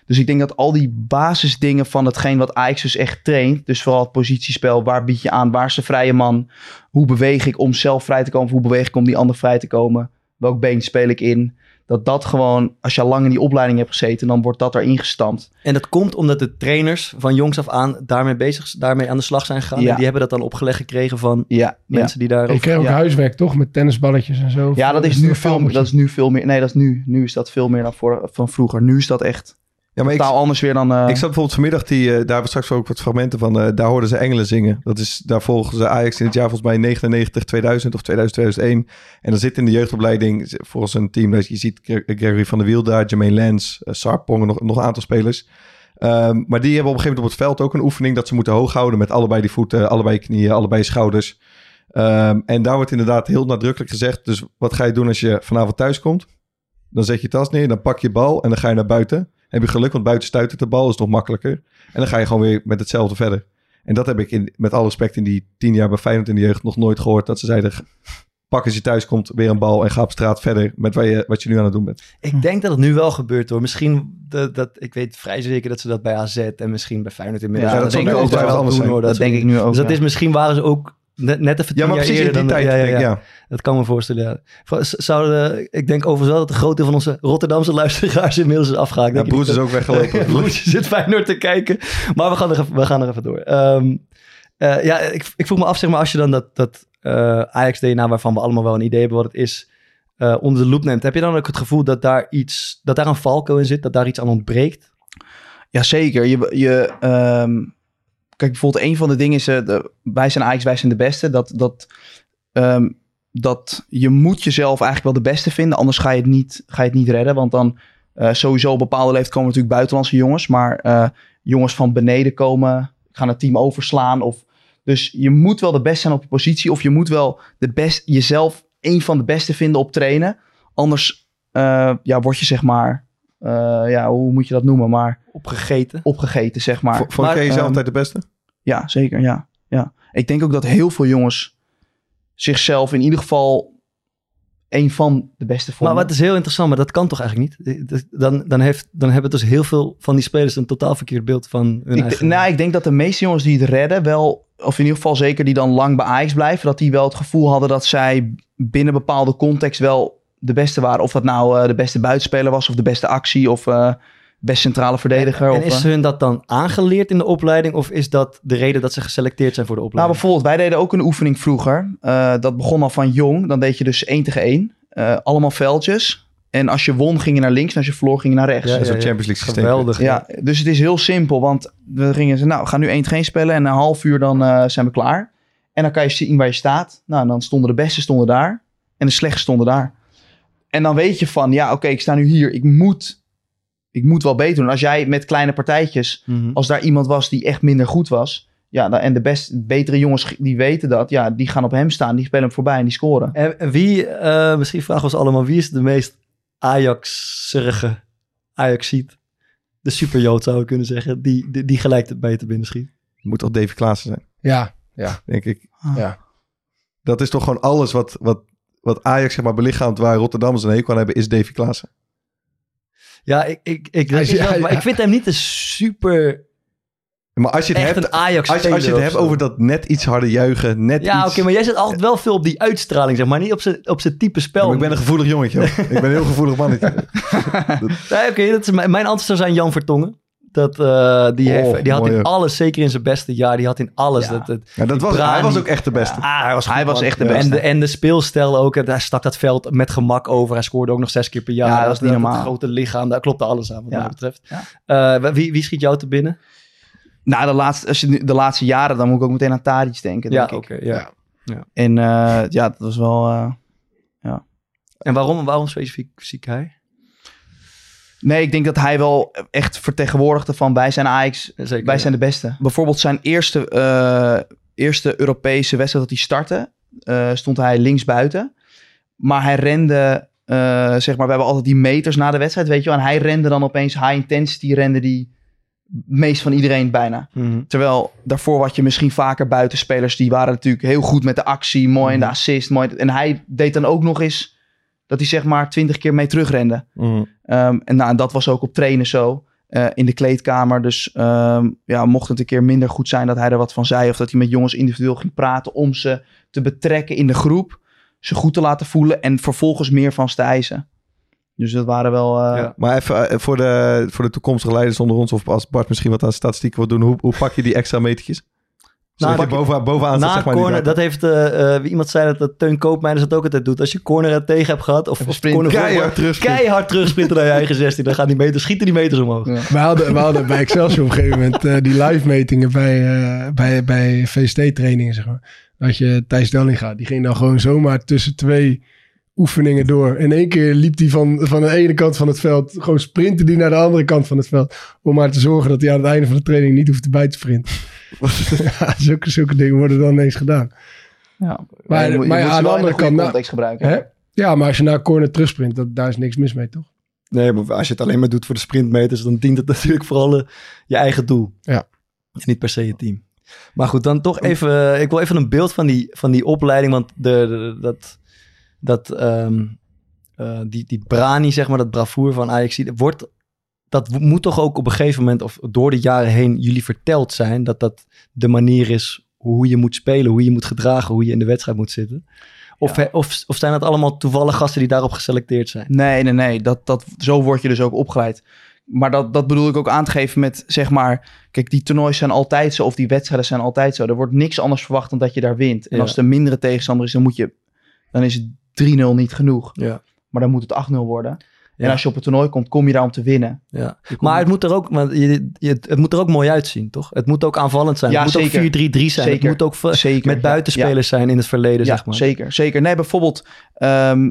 Dus ik denk dat al die basisdingen van hetgeen wat Ajax dus echt traint, dus vooral het positiespel, waar bied je aan, waar is de vrije man, hoe beweeg ik om zelf vrij te komen, of hoe beweeg ik om die ander vrij te komen, welk been speel ik in, dat dat gewoon, als je al lang in die opleiding hebt gezeten, dan wordt dat erin gestampt. En dat komt omdat de trainers van jongs af aan daarmee bezig, daarmee aan de slag zijn gegaan. Ja. En die hebben dat dan opgelegd gekregen van Ja, ja. mensen die daar. Je kreeg ook ja. huiswerk, toch? Met tennisballetjes en zo. ja dat is nu veel, dat is nu veel meer, nee dat is nu, nu is dat veel meer dan voor, van vroeger. Nu is dat echt, Ja, maar ik, anders weer dan... eh, ik zat bijvoorbeeld vanmiddag, die, eh, daar hebben we straks ook wat fragmenten van. eh, daar hoorden ze engelen zingen. Dat is, daar volgen ze Ajax in het jaar volgens mij 99, 2000 of 2000, 2001. En dan zit in de jeugdopleiding volgens een team. dat Je ziet Gre- Gregory van der Wiel daar, Jermaine Lens, Sarpong nog, nog een aantal spelers. Ehm, maar die hebben op een gegeven moment op het veld ook een oefening dat ze moeten hoog houden met allebei die voeten, allebei knieën, allebei schouders. Ehm, en daar wordt inderdaad heel nadrukkelijk gezegd. Dus wat ga je doen als je vanavond thuis komt? Dan zet je je tas neer, dan pak je bal en dan ga je naar buiten. Heb je geluk, want buiten stuit het de bal, is nog makkelijker. En dan ga je gewoon weer met hetzelfde verder. En dat heb ik in, met alle respect in die tien jaar bij Feyenoord in de jeugd nog nooit gehoord. Dat ze zeiden, pak als je thuis komt weer een bal en ga op straat verder met wat je, wat je nu aan het doen bent. Ik denk dat het nu wel gebeurt hoor. Misschien, dat, dat, ik weet vrij zeker dat ze dat bij AZ en misschien bij Feyenoord inmiddels. Ja, dat dat denk ik ook wel doen zijn. hoor. dat denk ik nu ook. Dus dat ja. is misschien waren ze ook net, net even tien Ja, maar jaar precies in die dan... tijd. ja, ja. Dat kan me voorstellen, Zouden, ik denk overigens wel dat de grootte van onze Rotterdamse luisteraars inmiddels is afgehaakt. Ja, Broes is ook weggelopen. Broes zit Feyenoord te kijken. Maar we gaan er even, we gaan er even door. Ehm, eh, ja, ik, ik vroeg me af, zeg maar, als je dan dat, dat eh, Ajax-DNA, waarvan we allemaal wel een idee hebben wat het is, eh, onder de loep neemt. Heb je dan ook het gevoel dat daar iets, dat daar een valko in zit, dat daar iets aan ontbreekt? Jazeker. Je, je, ehm, kijk, bijvoorbeeld een van de dingen is... de, wij zijn Ajax, wij zijn de beste. Dat, dat, ehm, dat je moet jezelf eigenlijk wel de beste vinden. Anders ga je het niet, ga je het niet redden. Want dan eh, sowieso op bepaalde leeftijd komen natuurlijk buitenlandse jongens. Maar eh, jongens van beneden komen, gaan het team overslaan. Of, dus je moet wel de beste zijn op je positie. Of je moet wel de best, jezelf een van de beste vinden op trainen. Anders ja, word je zeg maar... eh, ja, hoe moet je dat noemen? Maar Opgegeten? opgegeten, zeg maar. Vo- Vond Maar, jij jezelf ehm, altijd de beste? Ja, zeker. Ja. ja. Ik denk ook dat heel veel jongens zichzelf in ieder geval een van de beste Maar vonden. wat is heel interessant, maar dat kan toch eigenlijk niet? Dan, dan, heeft, dan hebben dus heel veel van die spelers een totaal verkeerd beeld van hun ik, eigen... nou, ik denk dat de meeste jongens die het redden wel, of in ieder geval zeker die dan lang bij Ajax blijven, dat die wel het gevoel hadden dat zij binnen bepaalde context wel de beste waren. Of dat nou eh, de beste buitenspeler was, of de beste actie, of eh best centrale verdediger. En of, is eh, hun dat dan aangeleerd in de opleiding? Of is dat de reden dat ze geselecteerd zijn voor de Nou, opleiding? bijvoorbeeld, wij deden ook een oefening vroeger. Eh, dat begon al van jong. Dan deed je dus één tegen één. Eh, allemaal veldjes. En als je won, ging je naar links. En als je verloor, ging je naar rechts. Ja, Dat is ja. Champions League systeem. Geweldig. Ja, dus het is heel simpel. Want we gingen ze, nou, we gaan nu 1 tegen 1 spelen. En na een half uur dan eh, zijn we klaar. En dan kan je zien waar je staat. Nou, en dan stonden de beste stonden daar. En de slechtste stonden daar. En dan weet je van, ja, oké, ik sta nu hier. Ik moet, ik moet wel beter doen. Als jij met kleine partijtjes Mhm. als daar iemand was die echt minder goed was. Ja, dan, en de best, betere jongens die weten dat. Ja, die gaan op hem staan. Die spelen hem voorbij en die scoren. En wie, eh, misschien vragen we ons allemaal, wie is de meest Ajax-serige Ajax-ziet? De superjood zou ik kunnen zeggen, die, die, die gelijk bij je te binnen schiet. Moet toch Davy Klaassen zijn, Ja, ja, denk ik. ja. Dat is toch gewoon alles wat, wat, wat Ajax zeg maar belichaamt waar Rotterdammers een hekel aan hebben, is Davy Klaassen. Ja, ik, ik, ik, Hij is- ik- ja, maar ja. ik vind hem niet een super, Maar als je het echt hebt, een ajax als je, als je het hebt over dat net iets harder juichen, net Ja, oké, maar jij zit altijd wel veel op die uitstraling, zeg maar. Niet op zijn, op zijn type spel. maar ik ben een gevoelig jongetje. hoor. ik ben een heel gevoelig mannetje. Nee, oké, dat is mijn, mijn antwoord zou zijn Jan Vertongen. Dat, eh, die, Oh, heeft, die had in ja. alles, zeker in zijn beste jaar, die had in alles. Ja. Dat, dat, Ja, dat was, Brani. hij was ook echt de beste. Ah, hij was, Hij was echt de En beste. de, en de speelstijl ook. en Hij stak dat veld met gemak over. Hij scoorde ook nog zes keer per jaar. Ja, dat is niet Het normaal. grote lichaam, daar klopte alles aan wat Ja. mij betreft. Ja. Eh, wie, wie schiet jou te binnen? Nou, de laatste, als je, de laatste jaren, dan moet ik ook meteen aan Tadic denken, Ja, denk oké. ik. ja. Ja. En eh, ja, dat was wel... eh, En waarom, waarom specifiek ziek hij? Nee, ik denk dat hij wel echt vertegenwoordigde van wij zijn Ajax, Zeker, wij ja. zijn de beste. Bijvoorbeeld zijn eerste, eh, eerste Europese wedstrijd dat hij startte, eh, stond hij linksbuiten. Maar hij rende, eh, zeg maar, we hebben altijd die meters na de wedstrijd, weet je wel. En hij rende dan opeens high intensity, rende die meest van iedereen bijna. Mhm. Terwijl daarvoor had je misschien vaker buitenspelers, die waren natuurlijk heel goed met de actie, mooi in de Mhm. assist. Mooi, en hij deed dan ook nog eens dat hij zeg maar twintig keer mee terugrende. Mm. Ehm, en, nou, en dat was ook op trainen zo. eh, in de kleedkamer. Dus ehm, ja, mocht het een keer minder goed zijn dat hij er wat van zei. Of dat hij met jongens individueel ging praten om ze te betrekken in de groep. Ze goed te laten voelen en vervolgens meer van ze te eisen. Dus dat waren wel... eh, Ja. Maar even eh, voor de, voor de toekomstige leiders onder ons, of als Bart misschien wat aan statistieken wil doen, hoe, hoe pak je die extra metertjes? Na- je bovenaan, bovenaan Na zeg maar. corner, dat heeft eh, eh, wie iemand zei dat, dat Teun Koopmeiners dat ook altijd doet. Als je corner er tegen hebt gehad, of, of corner Keihard terugsprinten. keihard terugsprinten naar je eigen 16, dan gaan die meters, schieten die meters omhoog. Ja. We hadden, we hadden bij Excelsior op een gegeven moment eh, die live metingen bij, eh, bij, bij VST-trainingen, zeg maar. Dat je Thijs Dellinga, die ging dan gewoon zomaar tussen twee oefeningen door. In één keer liep hij van, van de ene kant van het veld, gewoon sprintte die naar de andere kant van het veld. Om maar te zorgen dat hij aan het einde van de training niet hoeft bij te sprinten. ja, zulke, zulke dingen worden dan ineens gedaan. Ja. Maar- moet, je maar ja, aan de andere kant, nou- context gebruiken. Hè? Ja, maar als je naar corner terugsprint, dat, daar is niks mis mee, toch? Nee, maar als je het alleen maar doet voor de sprintmeters, dan dient het natuurlijk vooral eh, je eigen doel. Ja. En niet per se je team. Maar goed, dan toch even, eh, ik wil even een beeld van die, van die opleiding, want de, de- dat, dat, ehm, eh, die, die brani, zeg maar, dat bravoer van Ajax, wordt, dat moet toch ook op een gegeven moment, of door de jaren heen, jullie verteld zijn, dat dat de manier is hoe je moet spelen, hoe je moet gedragen, hoe je in de wedstrijd moet zitten. Of, Ja. of, of zijn dat allemaal toevallig gasten die daarop geselecteerd zijn? Nee, nee, nee. Dat, dat, zo word je dus ook opgeleid. Maar dat, dat bedoel ik ook aan te geven met, zeg maar... Kijk, die toernooien zijn altijd zo, of die wedstrijden zijn altijd zo. Er wordt niks anders verwacht dan dat je daar wint. En Ja. als het een mindere tegenstander is, dan moet je... Dan is het 3-0 niet genoeg. Ja. Maar dan moet het 8-0 worden. Ja. En als je op het toernooi komt, kom je daar om te winnen. Ja. Maar het moet er ook, je, je, het moet er ook mooi uitzien, toch? Het moet ook aanvallend zijn. Ja, het moet zeker. ook 4-3-3 zijn. Zeker. Het moet ook Zeker. met buitenspelers zijn in het verleden, zeg maar. zeker, zeker. Nee, bijvoorbeeld ehm,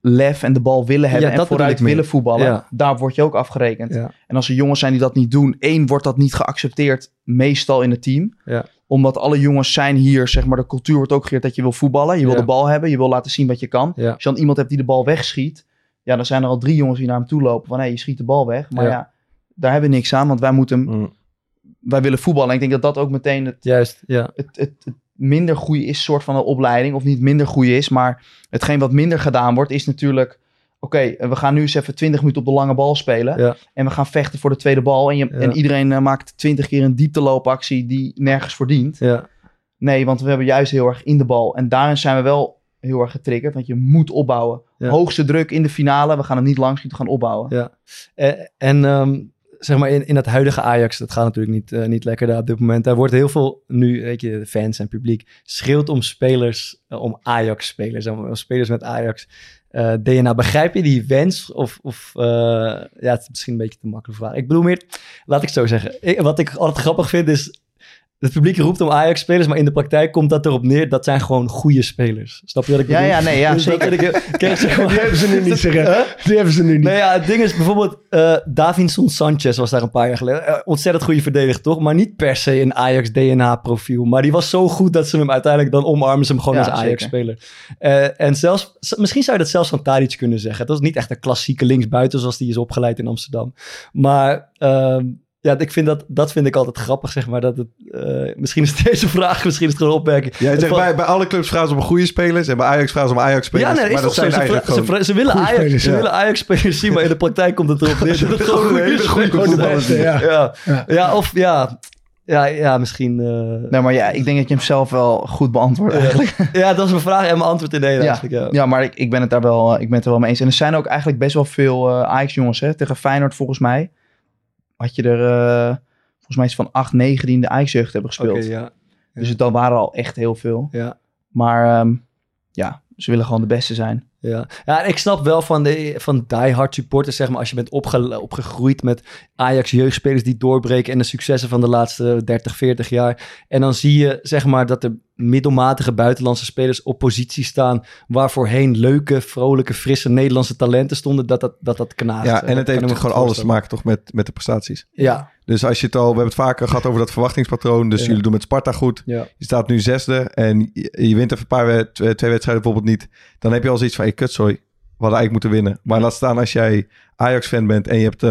lef en de bal willen hebben en vooruit willen voetballen. Daar word je ook afgerekend. En als er jongens zijn die dat niet doen, één, wordt dat niet geaccepteerd, meestal in het team. Ja. Omdat alle jongens zijn hier, zeg maar, de cultuur wordt ook geleerd dat je wil voetballen. Je wil de bal hebben, je wil laten zien wat je kan. Als je dan iemand hebt die de bal wegschiet, ja, dan zijn er al drie jongens die naar hem toe lopen. Van, hé, je schiet de bal weg. Maar Ja. ja. daar hebben we niks aan, want wij moeten, Mm. wij willen voetballen. En ik denk dat dat ook meteen het, Juist, ja. het, het, het minder goede is, soort van een opleiding. Of niet minder goede is, maar hetgeen wat minder gedaan wordt, is natuurlijk... Oké, eh, we gaan nu eens even 20 minuten op de lange bal spelen. Ja. En we gaan vechten voor de tweede bal. En, je, Ja. en iedereen eh, maakt 20 keer een diepteloopactie die nergens verdient. ja. Nee, want we hebben juist heel erg in de bal. En daarin zijn we wel heel erg getriggerd. Want je moet opbouwen. Ja. Hoogste druk in de finale. We gaan hem niet lang schieten, we gaan opbouwen. Ja. En, en ehm, zeg maar, in, in het huidige Ajax, dat gaat natuurlijk niet, eh, niet lekker daar op dit moment. Daar wordt heel veel, nu, weet je, fans en publiek, schreeuwt om spelers, eh, om Ajax-spelers, om, om spelers met Ajax. eh, DNA, begrijp je die wens? Of, of eh, ja, het is misschien een beetje te makkelijk vraag. Ik bedoel meer, laat ik het zo zeggen. Ik- wat ik altijd grappig vind is, het publiek roept om Ajax-spelers, maar in de praktijk komt dat erop neer, dat zijn gewoon goede spelers. Snap je wat ik Ja, bedoel? ja, nee, ja, Dus zeker. ik- zeg maar- Die hebben ze nu niet, zeggen. Huh? Die hebben ze nu niet. Nee, ja, het ding is bijvoorbeeld, eh Davinson Sanchez was daar een paar jaar geleden. Eh, ontzettend goede verdediger, toch? Maar niet per se een Ajax-DNA-profiel. Maar die was zo goed dat ze hem uiteindelijk dan omarmen ze hem gewoon Ja, als Ajax-speler. Eh, en zelfs, misschien zou je dat zelfs van Tadic kunnen zeggen. Dat is niet echt een klassieke linksbuiten zoals die is opgeleid in Amsterdam. Maar ehm, ja, ik vind dat, dat vind ik altijd grappig, zeg maar. Dat het, eh, misschien is deze vraag, misschien is het gewoon een opmerking. Zegt Van- bij, bij alle clubs vragen ze om goede spelers en bij Ajax vragen ze om Ajax-spelers. ja, nee, is maar dat zijn Ze, eigenlijk ze, gewoon... ze willen Ajax, spelers, ze ja. willen Ajax-spelers zien, maar in de praktijk komt het erop neer dat het gewoon goede goede Gewoon de zijn. ja. Ja. Ja. Ja, of ja, ja, ja misschien. eh, Nee, maar ja, ik denk dat je hem zelf wel goed beantwoordt eigenlijk. ja, dat is mijn vraag en mijn antwoord in één Ja. eigenlijk. Ja. Ja, maar ik, ik, ben het daar wel, eh, ik ben het er wel mee eens. En er zijn ook eigenlijk best wel veel Ajax-jongens. hè. Tegen Feyenoord volgens mij had je er... eh, volgens mij het van 8, 9 die in de Ajax-jeugd hebben gespeeld. Ja. Dus het, dan waren al echt heel veel. Ja. Maar ehm, ja, ze willen gewoon de beste zijn. Ja. ja, en ik snap wel van, de, van diehard supporters, zeg maar, als je bent opge, opgegroeid met Ajax jeugdspelers die doorbreken en de successen van de laatste 30, 40 jaar. En dan zie je, zeg maar, dat er middelmatige buitenlandse spelers op positie staan waar voorheen leuke, vrolijke, frisse Nederlandse talenten stonden, dat dat, dat, dat knaagt. Ja, Eh, en het heeft gewoon alles te maken toch met, met de prestaties. Ja, Dus als je het al, we hebben het vaker gehad over dat verwachtingspatroon. Dus Ja. jullie doen met Sparta goed. ja. Je staat nu zesde en je, je wint even een paar twee wedstrijden bijvoorbeeld niet. Dan heb je al zoiets van, hey, sorry. We hadden eigenlijk moeten winnen. Maar laat staan als jij Ajax-fan bent en je hebt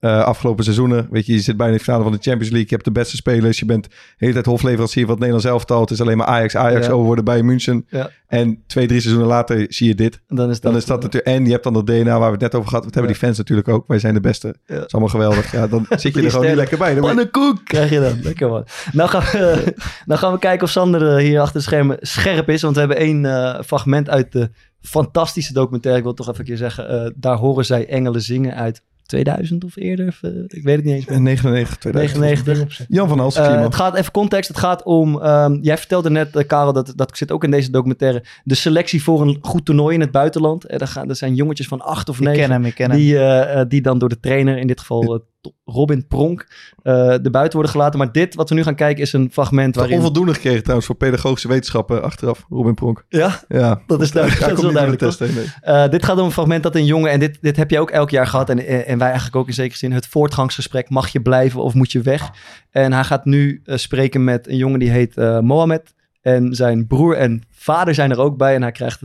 eh, eh, afgelopen seizoenen, weet je, je zit bijna in de finale van de Champions League. Je hebt de beste spelers. Je bent de hele tijd hofleverancier van het Nederlands elftal. Het is alleen maar Ajax, Ajax Ja. over worden bij München. Ja. En twee, drie seizoenen later zie je dit. Dan is dat, Dan is dat natuurlijk... En je hebt dan dat DNA waar we het net over gehad. Wat hebben Ja. die fans natuurlijk ook. Wij zijn de beste. Dat is allemaal geweldig. Ja, dan zit je er gewoon niet lekker bij. Dan Pannenkoek krijg je dan. Lekker man. Nou gaan we, nou gaan we kijken of Sander eh, hier achter de schermen scherp is. Want we hebben één eh, fragment uit de fantastische documentaire. Ik wil toch even een keer zeggen. eh, daar horen zij engelen zingen uit 2000 of eerder. of, eh, ik weet het niet eens meer. 99, 2000. 99. Jan van Halsen, Eh, het gaat even context. Het gaat om. ehm, jij vertelde net, eh, Karel, dat, dat zit ook in deze documentaire. De selectie voor een goed toernooi in het buitenland. Er, gaan, er zijn jongetjes van acht of Ik negen. ken hem, ik ken hem. Die, eh, eh, die dan door de trainer, in dit geval Robin Pronk, eh de buiten worden gelaten. Maar dit, wat we nu gaan kijken, is een fragment Waarin... Onvoldoende gekregen trouwens voor pedagogische wetenschappen achteraf. Robin Pronk. Ja, Ja, dat is duidelijk. Dat is wel duidelijk. test heen, nee. Eh, dit gaat om een fragment dat een jongen, en dit, dit heb je ook elk jaar gehad, en, en wij eigenlijk ook in zekere zin, het voortgangsgesprek, mag je blijven of moet je weg? En hij gaat nu eh, spreken met een jongen die heet Mohamed. En zijn broer en vader zijn er ook bij en hij krijgt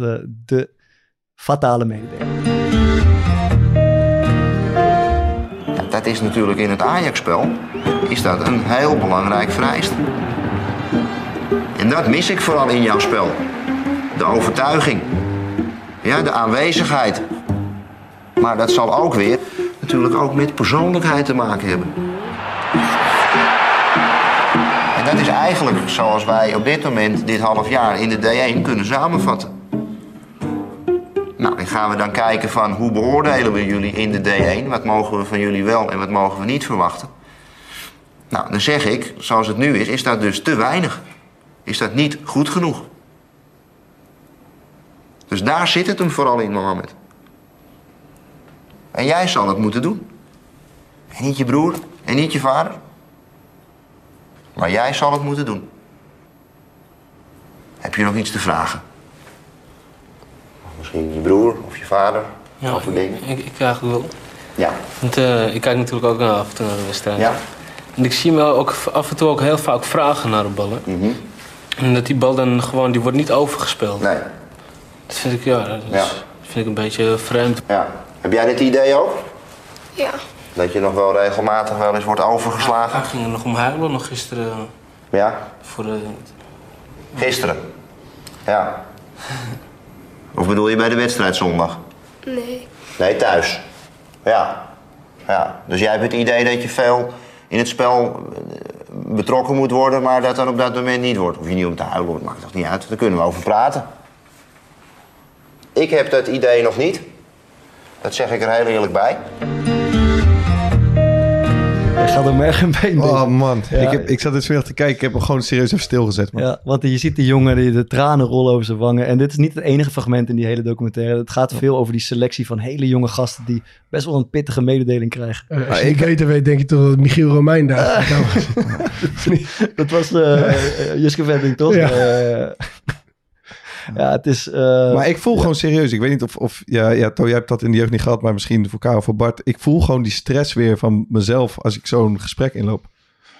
de fatale mededeling. Dat is natuurlijk in het Ajax-spel is dat een heel belangrijk vereist. En dat mis ik vooral in jouw spel. De overtuiging. Ja, de aanwezigheid. Maar dat zal ook weer natuurlijk ook met persoonlijkheid te maken hebben. En dat is eigenlijk zoals wij op dit moment, dit half jaar, in de D1 kunnen samenvatten. Nou, en gaan we dan kijken van hoe beoordelen we jullie in de D1? Wat mogen we van jullie wel en wat mogen we niet verwachten? Nou, dan zeg ik, zoals het nu is, is dat dus te weinig. Is dat niet goed genoeg? Dus daar zit het hem vooral in, Mohammed. En jij zal het moeten doen. En niet je broer en niet je vader. Maar jij zal het moeten doen. Heb je nog iets te vragen? Misschien je broer of je vader? Ja, over dingen? ik, ik eigenlijk wel. Ja. Want eh, ik kijk natuurlijk ook naar af en toe naar de wedstrijd. Ja. En ik zie hem ook af en toe ook heel vaak vragen naar de ballen. Mhm. En dat die bal dan gewoon, die wordt niet overgespeeld. Nee. Dat vind ik, ja, dat Ja. vind ik een beetje vreemd. Ja. Heb jij dit idee ook? Ja. Dat je nog wel regelmatig wel eens wordt overgeslagen? Hij ging er nog om huilen, nog gisteren Ja. voor de... Gisteren? Ja. Of bedoel je bij de wedstrijd zondag? Nee. Nee, thuis. Ja. Ja. Dus jij hebt het idee dat je veel in het spel eh, betrokken moet worden, maar dat dan op dat moment niet wordt. Of je niet om te huilen wordt, maakt toch niet uit. Daar kunnen we over praten. Ik heb dat idee nog niet. Dat zeg ik er heel eerlijk bij. Hij gaat er merg en been Oh man, Ja. ik, heb, ik zat dit vanmiddag te kijken. Ik heb hem gewoon serieus even stilgezet, man. Ja, want je ziet die jongen die de tranen rollen over zijn wangen. En dit is niet het enige fragment in die hele documentaire. Het gaat veel over die selectie van hele jonge gasten die best wel een pittige mededeling krijgen. Eh, als je beter weet, denk je toch dat Michiel Romein daar nou, Dat was eh eh, Juske Venting, toch? Ja. Ja, het is... eh, Maar ik voel gewoon serieus. Ik weet niet of, of ja, ja, To, jij hebt dat in de jeugd niet gehad, maar misschien voor Karel of voor Bart. Ik voel gewoon die stress weer van mezelf als ik zo'n gesprek inloop.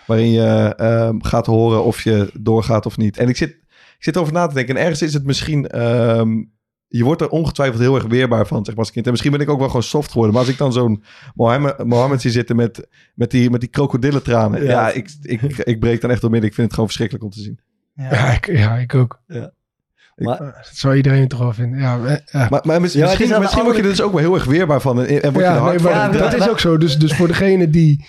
Waarin je ehm, gaat horen of je doorgaat of niet. En ik zit, ik zit erover na te denken. En ergens is het misschien. ehm, je wordt er ongetwijfeld heel erg weerbaar van, zeg maar, als kind. En misschien ben ik ook wel gewoon soft geworden. Maar als ik dan zo'n Mohammed, Mohammed zie zitten met, met die, met die krokodillentranen. Ja. Ja, ik, ik, ik breek dan echt door midden. Ik vind het gewoon verschrikkelijk om te zien. ja, ik, ja, ik ook. Maar, Dat zou iedereen toch wel vinden. Ja, eh, ja. Maar, Ja, misschien, misschien word je er dus ook wel heel erg weerbaar van. En, en word je ja, hard nee, van. maar Ja, dat is ook zo. Dus, dus voor degenen die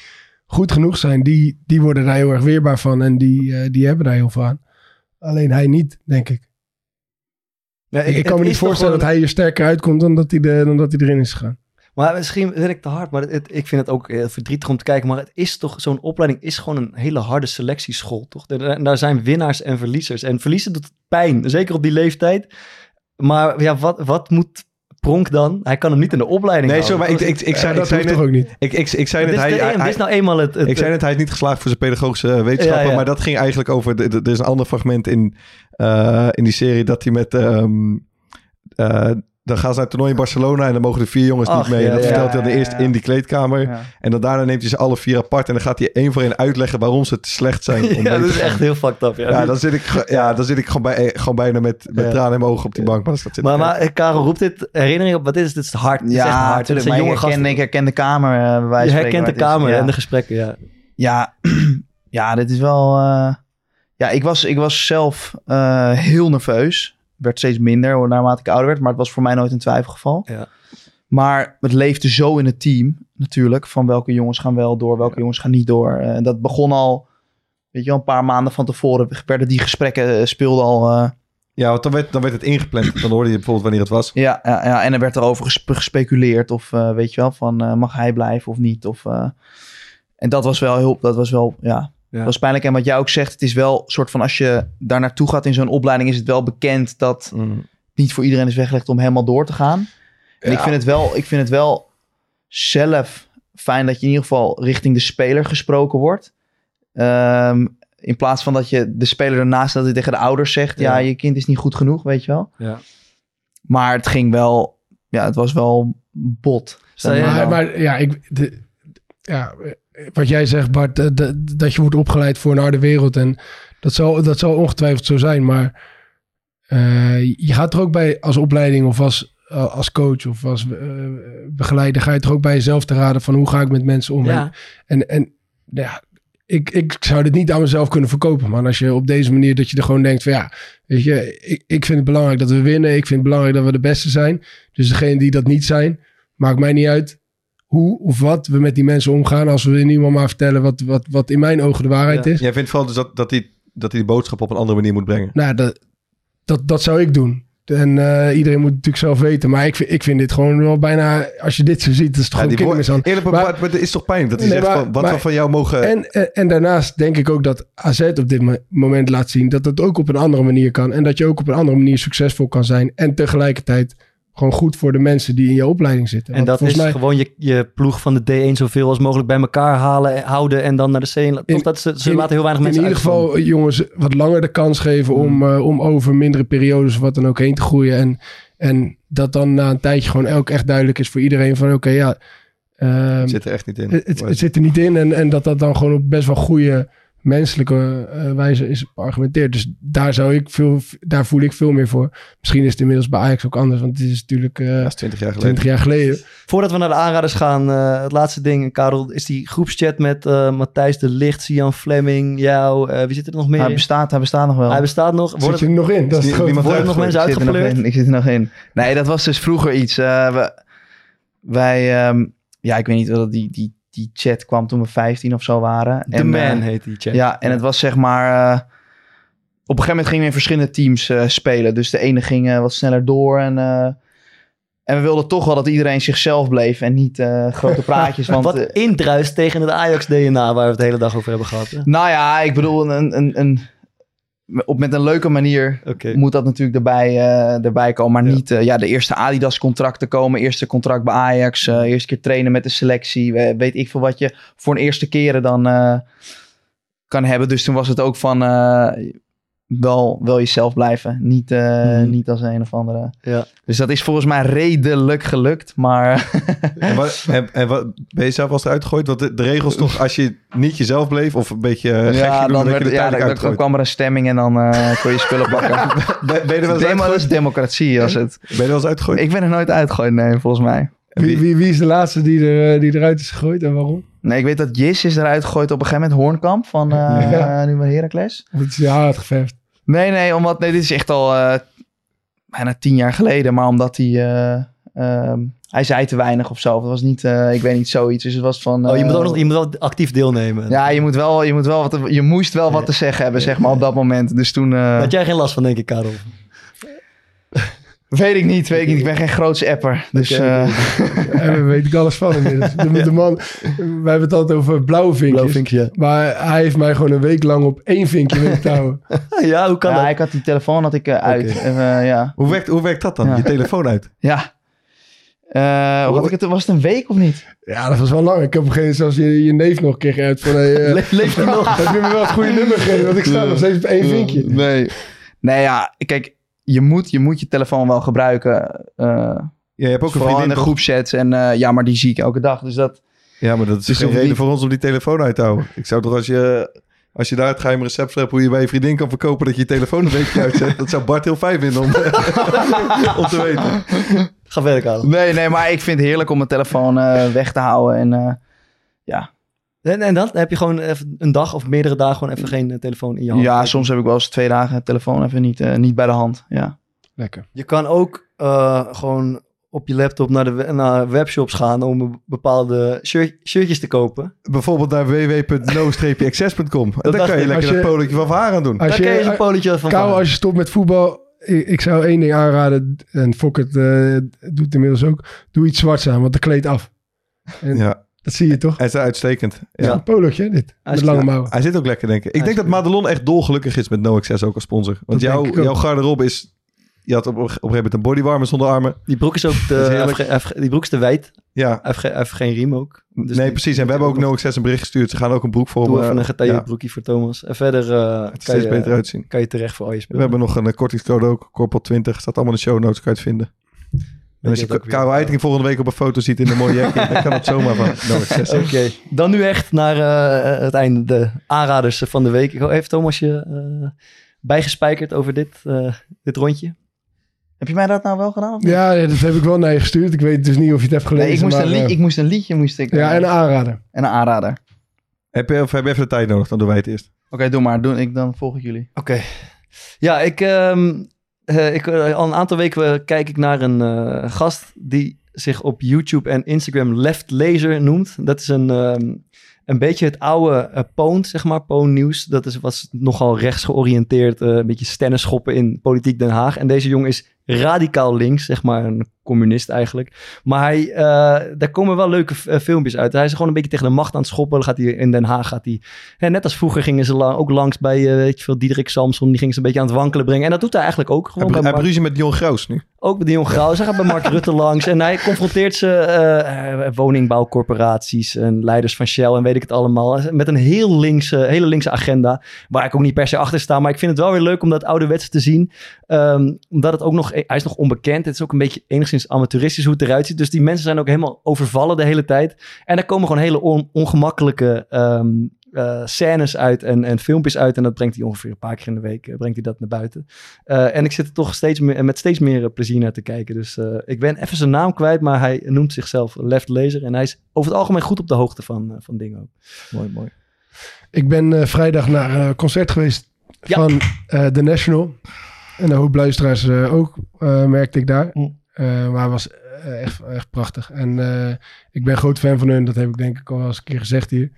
goed genoeg zijn, die, die worden daar heel erg weerbaar van. En die, eh, die hebben daar heel veel aan. Alleen hij niet, denk ik. Ja, Ik, ik kan me niet voorstellen gewoon- dat hij er sterker uitkomt dan dat hij, de, dan dat hij erin is gegaan. Maar misschien vind ik te hard, maar het, ik vind het ook heel verdrietig om te kijken. Maar het is toch, zo'n opleiding is gewoon een hele harde selectieschool, toch? En, en daar zijn winnaars en verliezers. En verliezen doet pijn, zeker op die leeftijd. Maar ja, wat, wat moet Pronk dan? Hij kan hem niet in de opleiding Nee, zo, houden. maar ik, ik, ik, Ja, zei, dat net, toch ook niet? ik, ik, ik zei net, hij, hij- is nou eenmaal het... het ik zei net, hij is niet geslaagd voor zijn pedagogische eh, wetenschappen. Ja, ja. Maar dat ging eigenlijk over, er is een ander fragment in, eh, in die serie dat hij met... ehm, eh, dan gaan ze naar het toernooi in Barcelona en dan mogen de vier jongens Ach, niet mee. ja, en dat ja, vertelt hij dan ja, eerst ja. in die kleedkamer. Ja. En dan daarna neemt hij ze alle vier apart en dan gaat hij één voor één uitleggen waarom ze te slecht zijn. Om ja, dat is echt heel fucked up. Ja, Ja, dan zit ik, ja, dan zit ik gewoon, bij, gewoon bijna met, met Ja. tranen in mijn ogen op die bank. Maar, dat zit maar, maar eh, Karel roept dit, herinnering op, wat is het? Dit is hard. Het is echt Ja, hard. Het zijn Maar jonge ik herken, gasten. ik herken de kamer. eh, bij Je herkent de kamer en de gesprekken, ja. Ja, ja, dit is wel. eh, ja, ik was, ik was zelf eh, heel nerveus. Werd steeds minder naarmate ik ouder werd. Maar het was voor mij nooit een twijfelgeval. Ja. Maar het leefde zo in het team, natuurlijk. Van welke jongens gaan wel door, welke jongens gaan niet door. Eh, En dat begon al, weet je wel, een paar maanden van tevoren. Werden die gesprekken, eh, speelden al eh, Ja, want dan werd, dan werd het ingepland. Dan hoorde je bijvoorbeeld wanneer het was. Ja, ja, ja, en er werd erover gespe- gespeculeerd of, eh, weet je wel, van eh, mag hij blijven of niet. Of, eh, en dat was wel heel, dat was wel, ja, Ja. dat was pijnlijk. En wat jij ook zegt, het is wel een soort van, als je daar naartoe gaat in zo'n opleiding, is het wel bekend dat Mm. niet voor iedereen is weggelegd om helemaal door te gaan. En ik, vind het wel, ik vind het wel zelf fijn dat je in ieder geval richting de speler gesproken wordt. Ehm, in plaats van dat je de speler ernaast dat hij tegen de ouders zegt, ja. Ja. je kind is niet goed genoeg, weet je wel. Ja. Maar het ging wel, ja, het was wel bot. Maar, maar ja, ik, de, ja, wat jij zegt, Bart, dat, dat, je wordt opgeleid voor een harde wereld. En dat zal, dat zal ongetwijfeld zo zijn. Maar eh, je gaat er ook bij als opleiding of als, als coach of als eh, begeleider, ga je er ook bij jezelf te raden van hoe ga ik met mensen om. Ja. En, en ja, ik, ik zou dit niet aan mezelf kunnen verkopen, man. Als je op deze manier dat je er gewoon denkt van ja, weet je, ik, ik vind het belangrijk dat we winnen. Ik vind het belangrijk dat we de beste zijn. Dus degene die dat niet zijn, maakt mij niet uit hoe of wat we met die mensen omgaan. Als we in iemand maar vertellen wat, wat, wat in mijn ogen de waarheid Ja. is. Jij vindt vooral dus dat, dat, hij, dat hij de boodschap op een andere manier moet brengen. Nou, dat, dat, dat zou ik doen. En eh, iedereen moet het natuurlijk zelf weten. Maar ik vind, ik vind dit gewoon wel bijna... Als je dit zo ziet, dat is toch Ja, gewoon die kindermishandeling. Eerlijk, maar, Maar- maar, het is toch pijnlijk dat hij Nee, zegt maar- van, wat maar- we van jou mogen... En, en, en daarnaast denk ik ook dat AZ op dit mo- moment laat zien... dat het ook op een andere manier kan. En dat je ook op een andere manier succesvol kan zijn. En tegelijkertijd gewoon goed voor de mensen die in je opleiding zitten. En Want dat is volgens mij... gewoon je, je ploeg van de D1 zoveel als mogelijk bij elkaar halen, houden en dan naar de C. in- dat, ze, ze in- laten heel weinig in mensen ieder uitvallen. geval jongens wat langer de kans geven om, Hmm. eh, om over mindere periodes of wat dan ook heen te groeien. En, en dat dan na een tijdje gewoon elk echt duidelijk is voor iedereen van oké, ja, ehm, het zit er echt niet in. het, het, het zit er niet in. En, en dat dat dan gewoon op best wel goede menselijke eh, wijze is geargumenteerd. Dus daar, zou ik veel, daar voel ik veel meer voor. Misschien is het inmiddels bij Ajax ook anders, want het is natuurlijk eh, dat is 20 jaar geleden. 20 jaar geleden. Voordat we naar de aanraders gaan, eh, het laatste ding, Karel, is die groepschat met eh, Matthijs de Licht, Sian Fleming, jou. eh, wie zit er nog meer Hij in? bestaat, hij bestaat nog wel. Hij bestaat nog. Zit Worden, je er nog in? Dat is het worden er nog mensen ik zit er nog uitgeflirt? in. Ik zit er nog in. Nee, dat was dus vroeger iets. Eh, we, wij, ehm, ja, ik weet niet, die, die, die chat kwam toen we 15 of zo waren. The En, Man eh, heet die chat. Ja, en het was zeg maar... eh, op een gegeven moment gingen we in verschillende teams eh, spelen. Dus de ene ging wat sneller door. En, en we wilden toch wel dat iedereen zichzelf bleef. En niet grote praatjes. Want, Wat indruist tegen het Ajax-DNA waar we het de hele dag over hebben gehad. hè? nou ja, ik bedoel, een, een, een, op, met een leuke manier moet dat natuurlijk erbij, erbij komen. Maar Ja. niet eh, ja, de eerste Adidas-contracten komen. Eerste contract bij Ajax. eh, eerste keer trainen met de selectie. we- weet ik veel wat je voor een eerste keren dan kan hebben. Dus toen was het ook van wel, wel jezelf blijven. Niet, eh, Mhm. niet als een of andere. Ja. Dus dat is volgens mij redelijk gelukt. Maar En, wat, en, en wat, ben je zelf eens eruit gegooid? Want de, de regels toch, als je niet jezelf bleef of een beetje eh, gekje ja, dan, werd, je ja, dan, kwam er een stemming en dan eh, kon je spullen pakken. Ben, ben je er wel eens Demo, dat uitgegooid? is democratie als het. Ben je er wel eens uitgegooid? Ik ben er nooit uitgegooid, nee, volgens mij. Wie, wie, wie is de laatste die, er, eh, die eruit is gegooid en waarom? Nee, ik weet dat Jis is eruit gegooid op een gegeven moment. Hoornkamp van eh Ja. nu bij Heracles. Is je haar had geverfd. Nee, nee, omdat nee, dit is echt al eh, bijna tien jaar geleden. Maar omdat hij... eh, ehm, hij zei te weinig of zo. Het was niet, eh, ik weet niet, zoiets. Dus het was van... Oh, je moet eh, ook nog je moet wel actief deelnemen. Ja, je moet wel, je moet wel wat, te- je moest wel wat te zeggen hebben, zeg maar, op dat moment. Dus toen, eh, Had jij geen last van, denk ik, Karel? Weet ik niet, weet ik niet. Ik ben geen grootse apper. Dus eh, En weet ik alles van inmiddels. De, de man, wij hebben het altijd over blauwe vinkjes. Blauw vinkje. Maar hij heeft mij gewoon een week lang op één vinkje weten te houden. ja, hoe kan ja, dat? ik had die telefoon had ik, eh, uit. Oké. Eh, ja. Hoe, werkt, hoe werkt dat dan? Ja. Je telefoon uit? ja. Eh, had ik het, was het een week of niet? Ja, dat was wel lang. Ik heb op een gegeven moment zelfs je, je neef nog een keer uit van... Hey, eh, Le- leeft hij nog? heb je me wel het goede nummer gegeven? Want ik sta nog steeds op één vinkje. Nee. Nee, ja, kijk, je moet je, moet je telefoon wel gebruiken. eh, Ja, je hebt ook een vooral in vriendin de groepchats. En eh, ja, maar die zie ik elke dag. Dus dat... Ja, maar dat is Dus geen reden niet- voor ons om die telefoon uit te houden. Ik zou toch als je, als je daar het geheime recept voor hebt hoe je bij je vriendin kan verkopen dat je je telefoon een weekje uitzet. Dat zou Bart heel fijn vinden om, om te weten. Ga verder, Karel. Nee, nee, maar ik vind het heerlijk om mijn telefoon eh, weg te houden. En eh, ja. En, en dan heb je gewoon even een dag of meerdere dagen gewoon even geen eh, telefoon in je hand. ja, soms heb ik wel eens twee dagen telefoon even niet, eh, niet bij de hand. Ja. Lekker. Je kan ook eh, gewoon op je laptop naar de we- naar webshops gaan om bepaalde shirt, shirtjes te kopen. Bijvoorbeeld naar www.no-access.com. En dan dacht kan je ik. lekker je- dat polootje van haar aan doen. Als Daar kun je je, zo'n polletje van maken. als je stopt met voetbal ik, ik zou één ding aanraden. En Fokker eh doet het inmiddels ook. Doe iets zwarts aan, want de kleed af. En Ja, Dat zie je toch? hij is uitstekend. Ja. Een polootje, dit. Hij Met is- lange ja. mouwen. Hij zit ook lekker, denk ik. Ik denk dat Madelon echt dolgelukkig is met No Access ook als sponsor. Want jouw, jouw garderobe is... Je had op, op een gegeven moment een bodywarmer zonder armen. Die broek is ook te, is die broek is te wijd. Ja, heeft, heeft geen riem ook. Dus nee, precies. En we hebben ook No Access een bericht gestuurd. Ze gaan ook een broek voor Doe me. even een getailleerd ja, broekje voor Thomas. En verder eh, het kan, steeds je, beter uitzien. kan je terecht voor al je We spullen. hebben nog een eh, kortingscode ook. Corpel 20. Staat allemaal in de show notes. Kan je het vinden. En als je. Karel Eiting volgende week op een foto ziet in een mooie jackie, dan kan het zomaar van No Access. Oké, dan nu echt naar eh, het einde, de aanraders van de week. Heeft Thomas je eh, bijgespijkerd over dit, eh, dit rondje? Heb je mij dat nou wel gedaan? Ja, ja, dat heb ik wel naar je gestuurd. Ik weet dus niet of je het hebt gelezen. nee, ik moest, maar, een ik moest een liedje moest ik, Ja, en een aanrader. en een aanrader. Heb je, of heb je even de tijd nodig? Dan doen wij het eerst. Oké, doe maar. Doe, ik, dan volg ik jullie. Oké. Ja, ik, ehm, eh, eh, al een aantal weken eh, kijk ik naar een gast die zich op YouTube en Instagram Left Laser noemt. Dat is een, ehm, een beetje het oude eh Poon, zeg maar, Poon Nieuws. Dat is, was nogal rechts georiënteerd, een beetje stennenschoppen in politiek Den Haag. En deze jongen is radicaal links, zeg maar, een communist eigenlijk. Maar hij, eh, daar komen wel leuke eh, filmpjes uit. Hij is gewoon een beetje tegen de macht aan het schoppen. Dan gaat hij in Den Haag, gaat hij net als vroeger gingen ze la- ook langs bij, eh, weet je veel, Diederik Samson. Die ging ze een beetje aan het wankelen brengen. En dat doet hij eigenlijk ook gewoon. hij bij Mark- met Dion Graus nu. ook bij Dion Graus. Hij gaat bij Mark Rutte langs. En hij confronteert ze, woningbouwcorporaties en leiders van Shell en weet ik het allemaal. Met een heel linkse, hele linkse agenda. Waar ik ook niet per se achter sta. Maar ik vind het wel weer leuk om dat ouderwets te zien. Ehm, omdat het ook nog, hij is nog onbekend. Het is ook een beetje enigszins amateuristisch hoe het eruit ziet. Dus die mensen zijn ook helemaal overvallen de hele tijd. En er komen gewoon hele on- ongemakkelijke eh, scènes uit en, en filmpjes uit. En dat brengt hij ongeveer een paar keer in de week eh, brengt hij dat naar buiten. Eh, en ik zit er toch steeds meer, met steeds meer plezier naar te kijken. Dus ik ben even zijn naam kwijt, maar hij noemt zichzelf Left Laser. En hij is over het algemeen goed op de hoogte van, van dingen ook. Mooi, mooi. Ik ben vrijdag naar een concert geweest Ja. van The National. En een hoop luisteraars ook, merkte ik daar. Mm. Eh, maar was eh, echt, echt prachtig. En eh, ik ben groot fan van hun. Dat heb ik denk ik al eens een keer gezegd hier.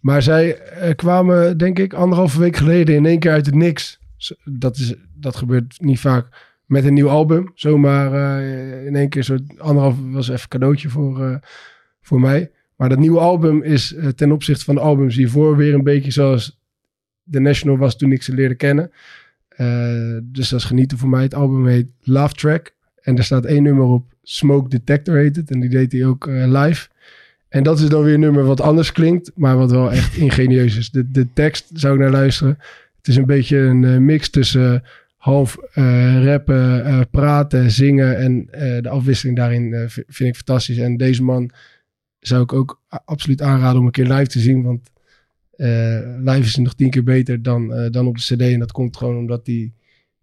Maar zij kwamen, denk ik, anderhalve week geleden in één keer uit het niks. Dat, is, dat gebeurt niet vaak met een nieuw album. Zomaar in één keer zo anderhalf was even cadeautje voor, voor mij. Maar dat nieuwe album is ten opzichte van de albums hiervoor weer een beetje zoals The National was toen ik ze leerde kennen. Dus dat is genieten voor mij. Het album heet Love Track. En er staat één nummer op, Smoke Detector heet het. En die deed hij ook eh, live. En dat is dan weer een nummer wat anders klinkt, maar wat wel echt ingenieus is. De, de tekst zou ik naar luisteren. Het is een beetje een eh, mix tussen eh, half rappen, praten, zingen. En de afwisseling daarin vind ik fantastisch. En deze man zou ik ook absoluut aanraden om een keer live te zien. Want live is nog tien keer beter dan, dan op de cd. En dat komt gewoon omdat hij...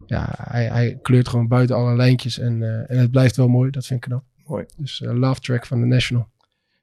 Ja, hij, hij kleurt gewoon buiten alle lijntjes. En, eh, en het blijft wel mooi. Dat vind ik knap. Mooi. Dus eh, Love Track van The National.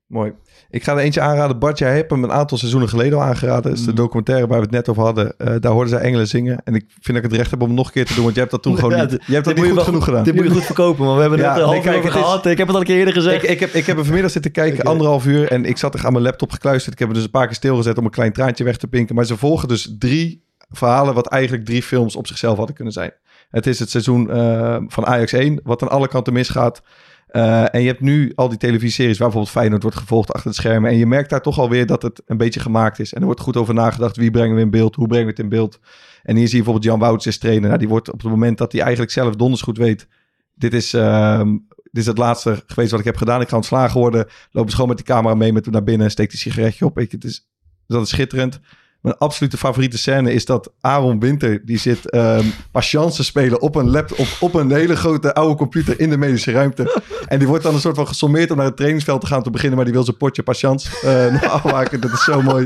Mooi. Ik ga er eentje aanraden. Bart, jij hebt hem een aantal seizoenen geleden al aangeraden. Dat is de Mm. documentaire waar we het net over hadden. Eh, daar hoorden zij engelen zingen. En ik vind dat ik het recht heb om het nog een keer te doen. Want jij hebt dat toen gewoon Ja, niet, dit- jij hebt dat niet moet goed je wel- genoeg gedaan. Dit moet je goed verkopen, maar we hebben Ja, net een nee, half kijk, uur over het is- gehad. Ik heb het al een keer eerder gezegd. Ik, ik, heb, ik heb er vanmiddag zitten kijken, anderhalf uur. En ik zat er aan mijn laptop gekluisterd. Ik heb hem dus een paar keer stilgezet om een klein traantje weg te pinken. Maar ze volgen dus drie verhalen wat eigenlijk drie films op zichzelf hadden kunnen zijn. Het is het seizoen eh, van Ajax 1, wat aan alle kanten misgaat. Eh, en je hebt nu al die televisieseries waar bijvoorbeeld Feyenoord wordt gevolgd achter het schermen. En je merkt daar toch alweer dat het een beetje gemaakt is. En er wordt goed over nagedacht. Wie brengen we in beeld? Hoe brengen we het in beeld? En hier zie je bijvoorbeeld Jan Wouters is trainer. Nou, die wordt op het moment dat hij eigenlijk zelf donders goed weet. Dit is, ehm, dit is het laatste geweest wat ik heb gedaan. Ik ga ontslagen worden. Lopen ze gewoon met die camera mee met hem naar binnen. Steekt die sigaretje op. Je, het is, dat is schitterend. Mijn absolute favoriete scène is dat Aaron Winter... die zit patience te spelen op een laptop... Op, een hele grote oude computer in de medische ruimte. En die wordt dan een soort van gesommeerd... om naar het trainingsveld te gaan te beginnen... maar die wil zijn potje patience eh nog afmaken. Dat is zo mooi.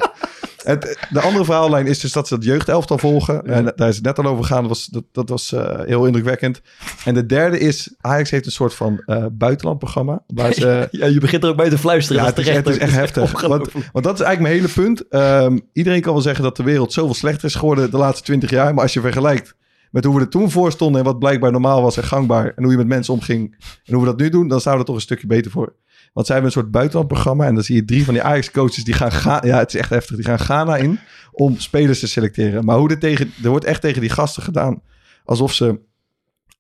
Het, de andere verhaallijn is dus dat ze het jeugdelftal volgen. En daar is het net al over gegaan. Dat was, dat, dat was eh, heel indrukwekkend. En de derde is... Ajax heeft een soort van eh buitenlandprogramma... waar ze... Ja, je begint er ook bij te fluisteren. Ja, dat het is, het is echt heftig. Want, want dat is eigenlijk mijn hele punt. Ehm, iedereen kan wel zeggen dat de wereld zoveel slechter is geworden de laatste twintig jaar. Maar als je vergelijkt met hoe we er toen voor stonden en wat blijkbaar normaal was en gangbaar. En hoe je met mensen omging en hoe we dat nu doen, dan staan we er toch een stukje beter voor. Want zij hebben een soort buitenlandprogramma. En dan zie je drie van die Ajax-coaches die gaan Ga- Ja, het is echt heftig. Die gaan Ghana in om spelers te selecteren. Maar hoe er tegen... Er wordt echt tegen die gasten gedaan. Alsof ze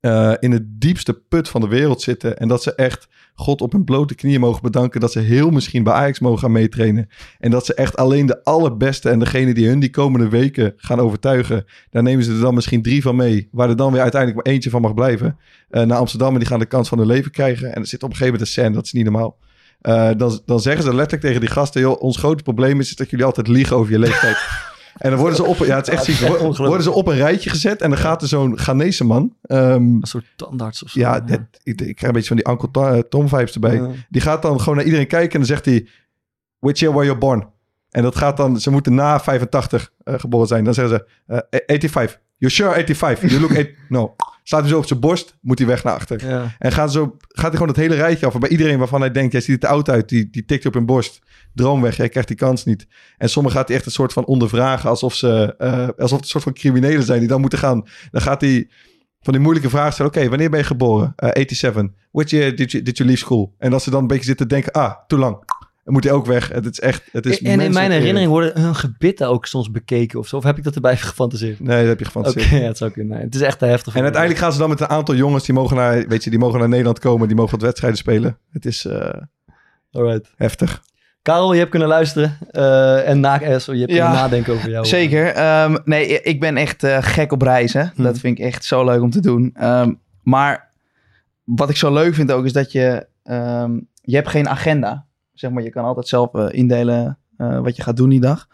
eh, in het diepste put van de wereld zitten. En dat ze echt God op hun blote knieën mogen bedanken. Dat ze heel misschien bij Ajax mogen gaan meetrainen. En dat ze echt alleen de allerbeste en degene die hun die komende weken gaan overtuigen. Daar nemen ze er dan misschien drie van mee. Waar er dan weer uiteindelijk maar eentje van mag blijven. eh, naar Amsterdam en die gaan de kans van hun leven krijgen. En er zit op een gegeven moment een scène, dat is niet normaal. Eh, dan, dan zeggen ze letterlijk tegen die gasten: ons grote probleem is dat jullie altijd liegen over je leeftijd. en dan worden ze op, ja, het is echt ziek. Worden ze op een rijtje gezet en dan gaat er zo'n Ghanese man. ehm, Een soort tandarts of zo. ja, ik, ik krijg een beetje van die Uncle Tom, eh, Tom vibes erbij. Ja. Die gaat dan gewoon naar iedereen kijken en dan zegt hij: Which year were you born? En dat gaat dan, ze moeten na 85 eh, geboren zijn. Dan zeggen ze: eh, 85. You sure 85? You look eight. No. Staat hij zo op zijn borst, moet hij weg naar achter. Ja. En gaat, zo, gaat hij gewoon het hele rijtje af. En bij iedereen waarvan hij denkt, jij ziet te oud uit. Die, die tikt op hun borst. Droom weg, jij krijgt die kans niet. En sommigen gaat hij echt een soort van ondervragen. Alsof ze eh, alsof het een soort van criminelen zijn die dan moeten gaan. Dan gaat hij van die moeilijke vragen stellen. Oké, wanneer ben je geboren? Eh 87. Which year did you, did you leave school? En als ze dan een beetje zitten te denken, ah, te lang. Dan moet hij ook weg. Het is echt, het is en in mijn herinnering worden hun gebitten ook soms bekeken of zo. Of heb ik dat erbij gefantaseerd? Nee, dat heb je Oké, gefantaseerd. ja, het zou kunnen. Nee, het is echt te heftig. En uiteindelijk gaan ze dan met een aantal jongens die mogen naar, weet je, die mogen naar Nederland komen, die mogen wat wedstrijden spelen. Het is eh, Alright. heftig. Karel, je hebt kunnen luisteren eh, en na, eh, sorry, je hebt Ja, kunnen nadenken over jou. Zeker. Ehm, nee, ik ben echt eh, gek op reizen. Hm. Dat vind ik echt zo leuk om te doen. Ehm, maar wat ik zo leuk vind ook is dat je... ehm, je hebt geen agenda. Zeg maar, je kan altijd zelf eh, indelen eh, wat je gaat doen die dag.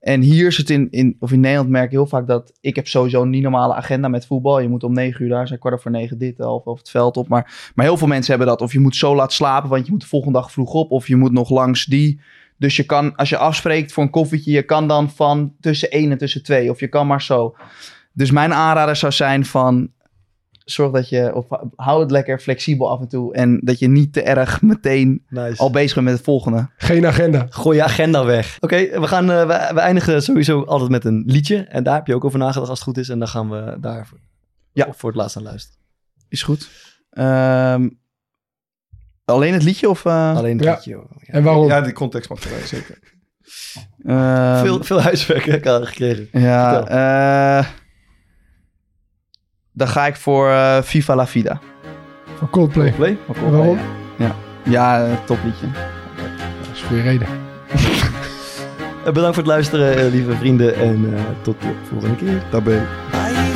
En hier het in, in, of in Nederland merk ik heel vaak dat... Ik heb sowieso een niet normale agenda met voetbal. Je moet om negen uur daar zijn, kwart over negen dit, half over het veld op. Maar, maar heel veel mensen hebben dat. Of je moet zo laat slapen, want je moet de volgende dag vroeg op. Of je moet nog langs die... Dus je kan, als je afspreekt voor een koffietje, je kan dan van tussen 1 en tussen 2. Of je kan maar zo. Dus mijn aanrader zou zijn van... Zorg dat je, of hou het lekker flexibel af en toe. En dat je niet te erg meteen Nice. al bezig bent met het volgende. Geen agenda. Gooi je agenda weg. Oké, we gaan eh, we, we eindigen sowieso altijd met een liedje. En daar heb je ook over nagedacht als het goed is. En dan gaan we daar voor, Ja. voor het laatst aan luisteren. Is goed. Ehm, alleen het liedje of... eh, Alleen het Ja. liedje. hoor. Ja. En waarom? Ja, die context mag erbij, zeker. ehm, veel, veel huiswerk hè, Karel, gekregen. Ja, eh, dan ga ik voor eh, Viva la Vida. Van Coldplay. Play? En waarom? Ja, ja eh, topliedje. Dat is een goede reden. Eh, bedankt voor het luisteren, lieve vrienden. En eh, tot de volgende keer. Daarbij. I